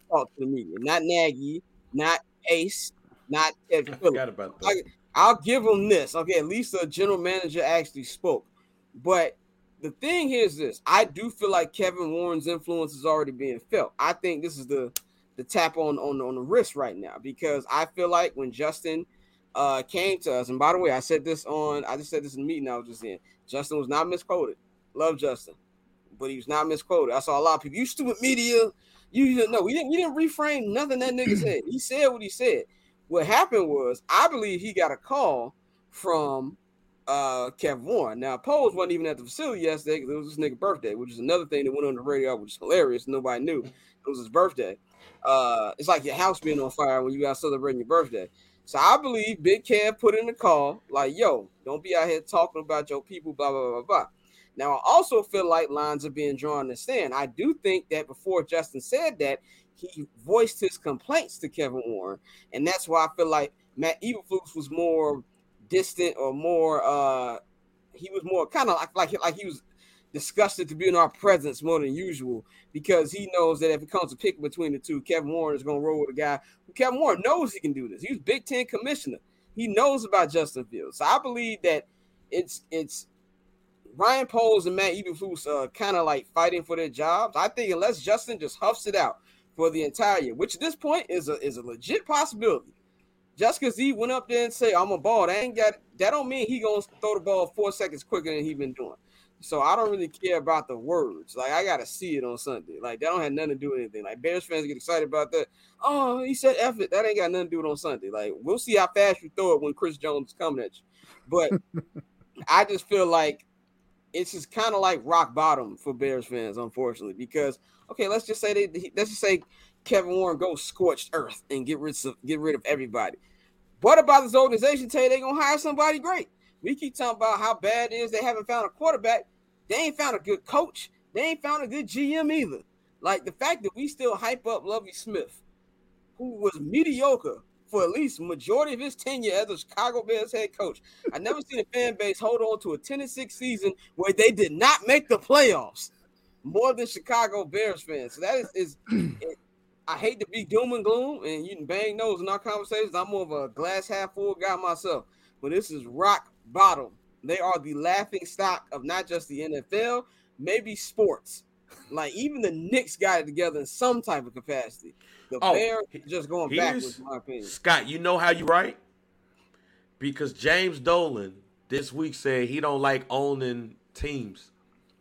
talk to the media. Not Nagy, not Ace, not Kevin I Phillips. about that. I, I'll give him this. Okay, at least the general manager actually spoke. But the thing here is this: I do feel like Kevin Warren's influence is already being felt. I think this is the the tap on on on the wrist right now because I feel like when Justin uh came to us, and by the way, I said this on I just said this in the meeting I was just in. Justin was not misquoted. Love Justin, but he was not misquoted. I saw a lot of people. You stupid media. You didn't know. We didn't. We didn't reframe nothing that nigga said. He said what he said. What happened was, I believe he got a call from uh Kevin Warren. Now, Poles wasn't even at the facility yesterday because it was his nigga birthday, which is another thing that went on the radio, which is hilarious. Nobody knew it was his birthday. Uh, it's like your house being on fire when you out celebrating your birthday. So I believe Big Kev put in the call, like, yo, don't be out here talking about your people, blah, blah, blah, blah. Now, I also feel like lines are being drawn in the stand. I do think that before Justin said that, he voiced his complaints to Kevin Warren. And that's why I feel like Matt Eberflus was more distant or more uh he was more kind of like like like he was disgusted to be in our presence more than usual because he knows that if it comes to pick between the two, Kevin Warren is going to roll with a guy Kevin Warren knows he can do this. He was Big Ten commissioner. He knows about Justin Fields. So I believe that it's it's Ryan Poles and Matt Eberflus uh, kind of like fighting for their jobs. I think unless Justin just huffs it out for the entire year, which at this point is a is a legit possibility. Just because he went up there and say I'm a ball, that ain't got that don't mean he gonna throw the ball four seconds quicker than he been doing. So I don't really care about the words. Like I gotta see it on Sunday. Like that don't have nothing to do with anything. Like Bears fans get excited about that. Oh, he said F it. That ain't got nothing to do with it on Sunday. Like we'll see how fast you throw it when Chris Jones is coming at you. But I just feel like it's just kind of like rock bottom for Bears fans, unfortunately, because okay, let's just say they let's just say Kevin Warren goes scorched earth and get rid of get rid of everybody. What about this organization? Tell you they gonna hire somebody great. We keep talking about how bad it is they haven't found a quarterback. They ain't found a good coach. They ain't found a good GM either. Like the fact that we still hype up Lovie Smith, who was mediocre for at least majority of his tenure as a Chicago Bears head coach. I never seen a fan base hold on to a 10 and 6 season where they did not make the playoffs more than Chicago Bears fans. So that is, is it, I hate to be doom and gloom, and you can bang nose in our conversations. I'm more of a glass half full guy myself, but this is rock bottom. They are the laughing stock of not just the NFL, maybe sports. Like even the Knicks got it together in some type of capacity. The Oh, Bears just going backwards, in my opinion. Scott, you know how you right? Because James Dolan this week said he don't like owning teams.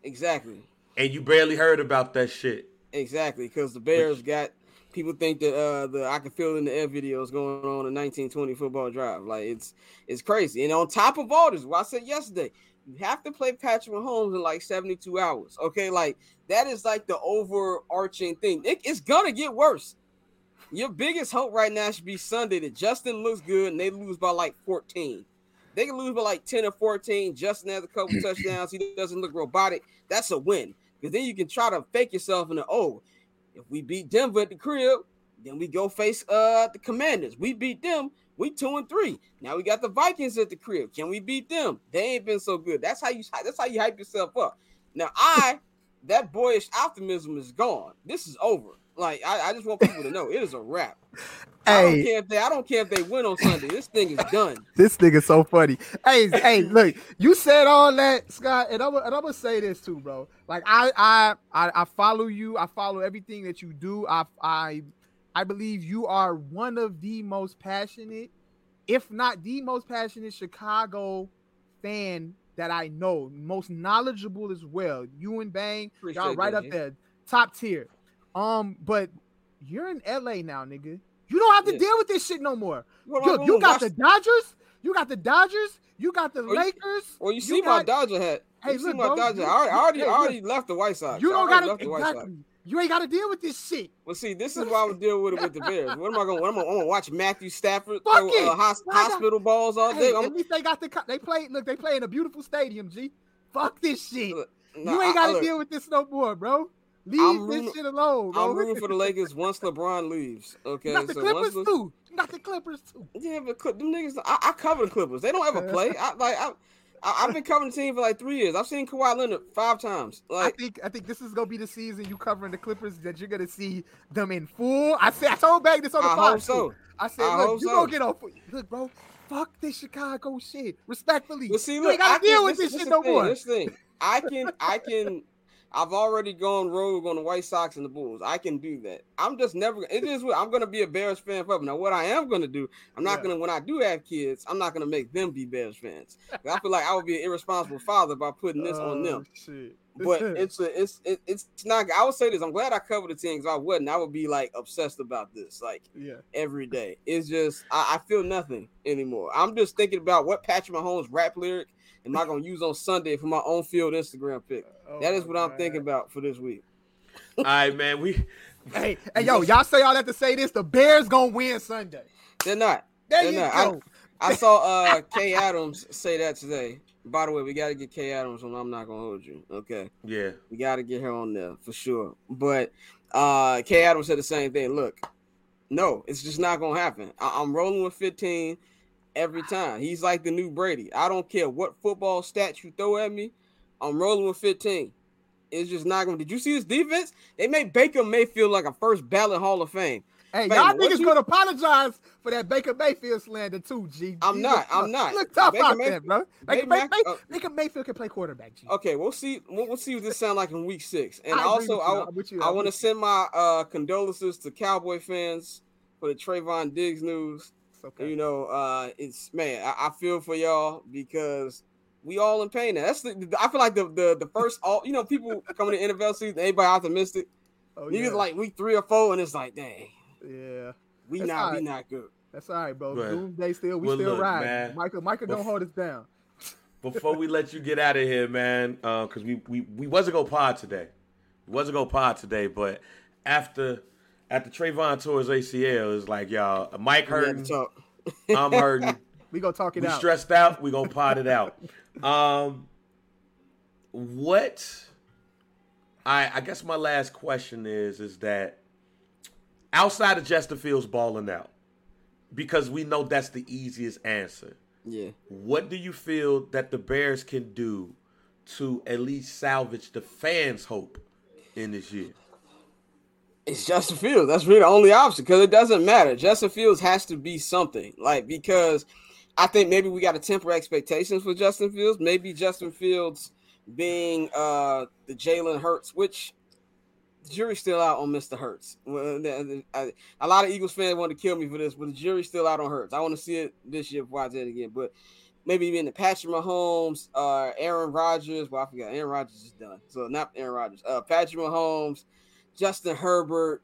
Exactly. And you barely heard about that shit. Exactly, because the Bears got people think that uh the I can feel in the air video is going on a 1920 football drive. Like it's it's crazy. And on top of all this, what I said yesterday, you have to play Patrick Mahomes in like 72 hours. Okay, like that is like the overarching thing. It- it's gonna get worse. Your biggest hope right now should be Sunday that Justin looks good and they lose by like 14. They can lose by like 10 or 14. Justin has a couple touchdowns. He doesn't look robotic. That's a win. Because then you can try to fake yourself in the oh, if we beat Denver at the crib, then we go face uh the commanders. We beat them, we two and three. Now we got the Vikings at the crib. Can we beat them? They ain't been so good. That's how you that's how you hype yourself up. Now I that boyish optimism is gone. This is over. Like I, I just want people to know it is a wrap. Hey. I don't care if they I don't care if they win on Sunday. This thing is done. this nigga so funny. Hey, hey, look, you said all that, Scott, and I'm and I'm gonna say this too, bro. Like I, I, I, I follow you. I follow everything that you do. I, I, I believe you are one of the most passionate, if not the most passionate, Chicago fan that I know. Most knowledgeable as well. You and Bang, y'all Appreciate right that, up there, top tier. Um, but you're in LA now, nigga. You don't have to Yeah. deal with this shit no more. Am You, got the Dodgers. You got the Dodgers. You got the Or you- Lakers. Well, you see my Dodger hat. Hey, you see look, my bro, Dodger. you- I already, I already, hey, I already left the White Sox. You don't got to the White Sox. exactly. You ain't got to deal with this shit. Well, see, this is why I would deal with it with the Bears. What am I going? to I'm going to watch Matthew Stafford Fuck throw uh, hos- not? hospital balls all Hey, day. I'm, at least they got the. They play. Look, they play in a beautiful stadium. G. Fuck this shit. Look, you ain't got to deal with this no more, bro. Leave I'm this rooting- shit alone, bro. I'm rooting for the Lakers once LeBron leaves. Okay, got the so Clippers once Le- too. Got the Clippers too. Yeah, but Clip- them niggas, I, I cover the Clippers. They don't ever play. I like I, I I've been covering the team for like three years. I've seen Kawhi Leonard five times. I think I think this is gonna be the season you covering the Clippers that you're gonna see them in full. I said I told Bag this on the I pod hope so. I said, I look, you so. gonna get off. Look, bro, fuck this Chicago shit. Respectfully, But see, you ain't gotta I deal can, with this, this, this shit no thing, more. This thing, I can, I can. I've already gone rogue on the White Sox and the Bulls. I can do that. I'm just never. It is. what- I'm gonna be a Bears fan forever. Now, what I am gonna do, I'm not Yeah. gonna. When I do have kids, I'm not gonna make them be Bears fans. I feel like I would be an irresponsible father by putting this on them. Oh, Shit. But it's a, it's, it, it's not. I would say this. I'm glad I covered the team. 'cause If I wouldn't. I would be like obsessed about this, like yeah. every day. It's just I, I feel nothing anymore. I'm just thinking about what Patrick Mahomes rap lyric am I gonna use on Sunday for my own field Instagram pic. Oh That is my what I'm thinking about for this week. All right, man. We Hey, hey, yo, y'all say all that to say this. The Bears gonna win Sunday. They're not. There They're you not. go. I saw uh Kay Adams say that today. By the way, we got to get Kay Adams on. I'm not gonna hold you. Okay. yeah. We got to get her on there for sure. But uh Kay Adams said the same thing. Look, no, it's just not gonna happen. I- I'm rolling with 15 every time. He's like the new Brady. I don't care what football stats you throw at me. I'm rolling with 15. It's just not gonna. Did you see his defense? They made Baker Mayfield like a first ballot Hall of Fame. Hey, Fam, y'all niggas you- gonna apologize for that Baker Mayfield slander too, G. I'm G not, I'm not. Look tough Baker out Mayfield- there, bro. Baker, Baker, Mayf- uh, Baker Mayfield can play quarterback, G. Okay, we'll see. We'll, we'll see what this sound like in week six. And I also, you. I, you. I want to send my uh, condolences to Cowboy fans for the Trevon Diggs news. It's okay. You know, uh, it's man, I, I feel for y'all because we all in pain. Now. That's the, I feel like the, the the first all you know people coming to NFL season, everybody optimistic. oh, Niggas yeah. like week three or four, and it's like, dang, yeah. we That's not all we not good. That's all right, bro. But- Doomsday still, we well, still look, ride. man. Michael, Michael, don't hold us down. Before we let you get out of here, man, because we, we we wasn't gonna pod today. We wasn't gonna pod today, but after after Trevon tore his ACL, it's like y'all, Mike hurting. I'm hurting. We gonna talk it we out. stressed out. We gonna pod it out. Um, what? I I guess my last question is is that outside of Justin Fields balling out, because we know that's the easiest answer. Yeah, What do you feel that the Bears can do to at least salvage the fans' hope in this year? It's Justin Fields. That's really the only option because it doesn't matter. Justin Fields has to be something like because I think maybe we got to temper expectations for Justin Fields. Maybe Justin Fields being uh the Jalen Hurts, which the jury's still out on Mr. Hurts. A lot of Eagles fans want to kill me for this, but the jury's still out on Hurts. I want to see it this year before I say it again. But maybe even the Patrick Mahomes, uh, Aaron Rodgers. Well, I forgot Aaron Rodgers is done, so not Aaron Rodgers. Uh, Patrick Mahomes, Justin Herbert,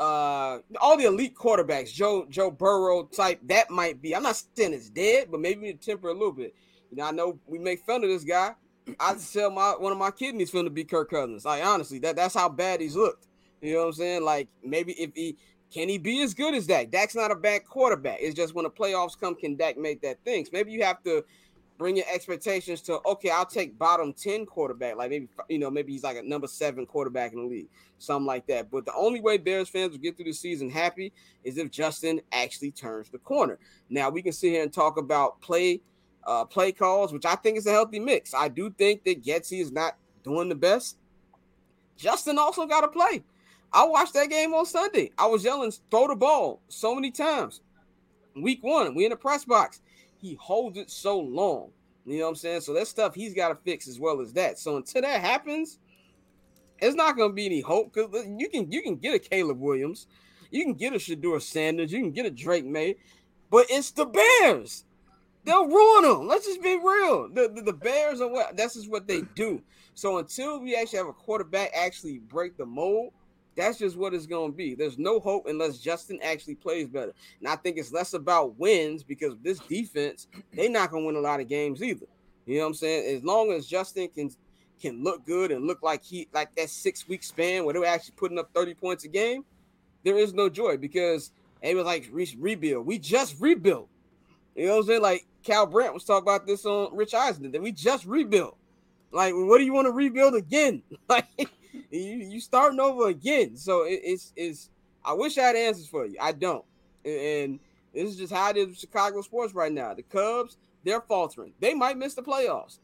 uh, all the elite quarterbacks, Joe Joe Burrow type. That might be. I'm not saying it's dead, but maybe we temper a little bit. You know, I know we make fun of this guy. I sell my one of my kidneys to be Kirk Cousins. Like honestly, that that's how bad he's looked. You know what I'm saying? Like maybe if he can he be as good as Dak? Dak's not a bad quarterback. It's just when the playoffs come, can Dak make that things? Maybe you have to bring your expectations to okay, I'll take bottom 10 quarterback. Like maybe you know, maybe he's like a number seven quarterback in the league, something like that. But the only way Bears fans will get through the season happy is if Justin actually turns the corner. Now we can sit here and talk about play uh play calls, which I think is a healthy mix. I do think that Getsy is not doing the best. Justin also got to play. I watched that game on Sunday. I was yelling, throw the ball so many times. Week one, we in the press box. He holds it so long. You know what I'm saying? So that stuff he's got to fix as well as that. So until that happens, it's not going to be any hope because you can you can get a Caleb Williams, you can get a Shedeur Sanders, you can get a Drake Maye, but it's the Bears. They'll ruin them. Let's just be real. The, the, the Bears are what that's just what they do. So until we actually have a quarterback actually break the mold, that's just what it's going to be. There's no hope unless Justin actually plays better. And I think it's less about wins because this defense, they're not going to win a lot of games either. You know what I'm saying? As long as Justin can can look good and look like he like that six week span where they were actually putting up 30 points a game, there is no joy because it was like re- rebuild. We just rebuilt. You know what I'm saying? Like Kyle Brandt was talking about this on Rich Eisen that we just rebuilt. Like, what do you want to rebuild again? Like, you you starting over again. So it, it's it's. I wish I had answers for you. I don't, and this is just how it is with Chicago sports right now. The Cubs, they're faltering. They might miss the playoffs.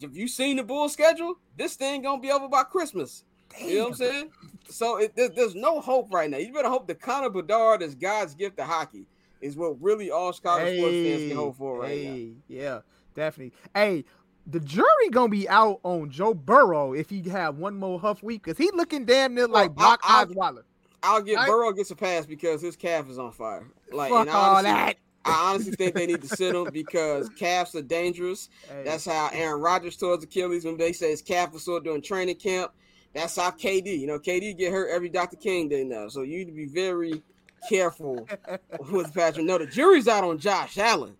If you seen the Bull schedule, this thing gonna be over by Christmas. You know what I'm saying? So it, there, there's no hope right now. You better hope the Connor Bedard is God's gift to hockey is what really all Chicago hey, sports fans can hope for right hey, now. Yeah, definitely. Hey, the jury gonna be out on Joe Burrow if he have one more huff week because he looking damn near like Brock Osweiler. I'll get Burrow gets a pass because his calf is on fire. Like Fuck all that. I honestly think they need to sit him because calves are dangerous. Hey. That's how Aaron Rodgers towards Achilles when they say his calf was sore during training camp. That's how KD, you know, KD get hurt every Dr. King day now. So you need to be very careful with Patrick. No, the jury's out on Josh Allen.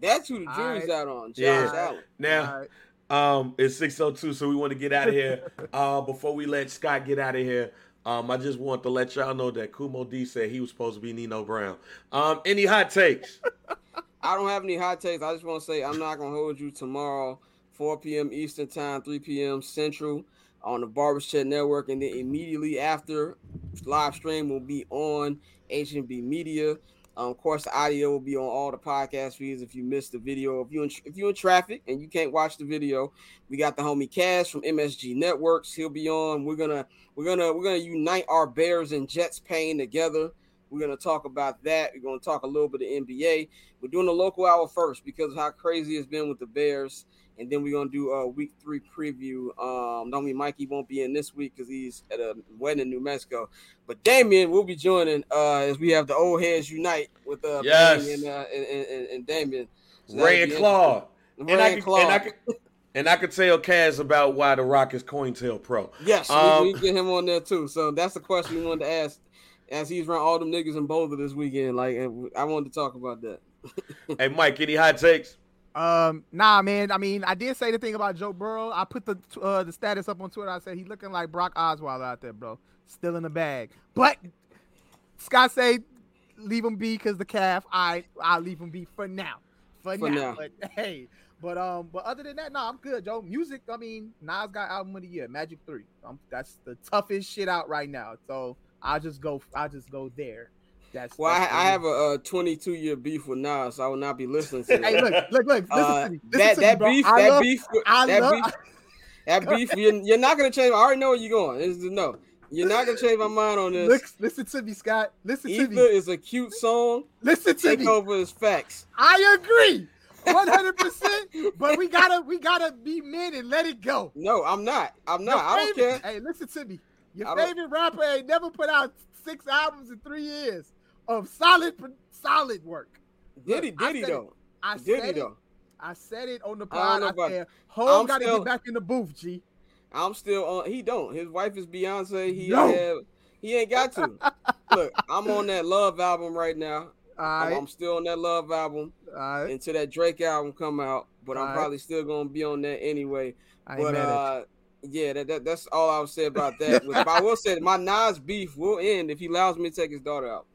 That's who the jury's right. out on. Josh yeah. Allen. Now, right. um, it's 602, so we want to get out of here. uh, before we let Scott get out of here, um, I just want to let y'all know that Kumo D said he was supposed to be Nino Brown. Um, any hot takes? I don't have any hot takes. I just want to say I'm not gonna hold you tomorrow, 4 p.m. Eastern time, 3 p.m. Central on the Barbershop Network, and then immediately after live stream will be on HNB Media. Um, of course, the audio will be on all the podcast feeds. If you missed the video, if you if you're in traffic and you can't watch the video, we got the homie Cass from MSG Networks. He'll be on. We're gonna we're gonna we're gonna unite our Bears and Jets pain together. We're gonna talk about that. We're gonna talk a little bit of NBA. We're doing the local hour first because of how crazy it's been with the Bears and then we're gonna do a week three preview. Um, don't mean Mikey won't be in this week because he's at a wedding in New Mexico, but Damien will be joining uh, as we have the old heads unite with uh, yes. and, uh, and, and, and Damien. So Ray and Claude. And, and, I Claude. and I could, and I could tell Kaz about why the Rock is COINTELPRO. Pro. Yes, um, we, we get him on there too. So that's the question we wanted to ask as he's run all them niggas in Boulder this weekend. Like I wanted to talk about that. hey Mike, any hot takes? Um, nah, man. I mean, I did say the thing about Joe Burrow. I put the uh, the status up on Twitter. I said he's looking like Brock Osweiler out there, bro. Still in the bag. But Scott say leave him be because the calf. I I'll leave him be for now. For, for now. now. But hey, but um, but other than that, no, nah, I'm good, Joe. Music. I mean, Nas got album of the year, Magic Three. Um, that's the toughest shit out right now. So I'll just go. I'll just go there. That's well, that's I, I, have a, 22 year beef with Nas, so I will not be listening to that. hey, look, look, look. Listen uh, to me. Listen that that me, beef, that love, beef, I that love, beef, that beef. You're, you're not gonna change. I already know where you're going. It's no. You're not gonna change my mind on this. Look, listen to me, Scott. Listen Ether to me. is a cute song. Listen to me. Take me. over his facts. I agree. 100 percent but we gotta we gotta be men and let it go no i'm not i'm not i don't care hey listen to me your favorite rapper ain't never put out six albums in three years of solid solid work. Did he? Did he though? It, I did he it. I said it on the pod. I, I said, Hov got to get back in the booth, G. I'm still on. He don't. His wife is Beyonce. He no. have, he ain't got to. Look, I'm on that Love album right now. I'm, I'm, still on that Love album until that Drake album come out. But I'm probably still gonna be on that anyway. but uh, yeah, that, that, that's all I will say about that. but I will say my Nas beef will end if he allows me to take his daughter out.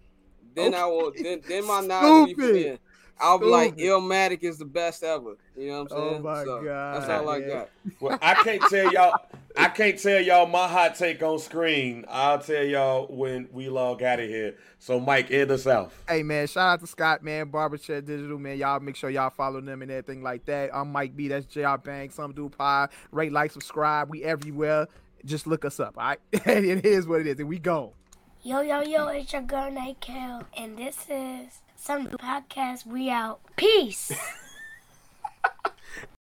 Then okay. I will. Then, then my Nas beef will end. I'll be like, Illmatic is the best ever. You know what I'm oh saying? Oh my so god, that's all I got. Well, I can't tell y'all. I can't tell y'all my hot take on screen. I'll tell y'all when we log out of here. So, Mike, end us out. Hey man, shout out to Scott, man, Barbershop Digital, man. Y'all make sure y'all follow them and everything like that. I'm Mike B. That's Jr. Banks. Some Dude pie. Rate, like, subscribe. We everywhere. Just look us up. All right, it is what it is, and we go. Yo, yo, yo, it's your girl, Night Kel, and this is some podcast. We out. Peace.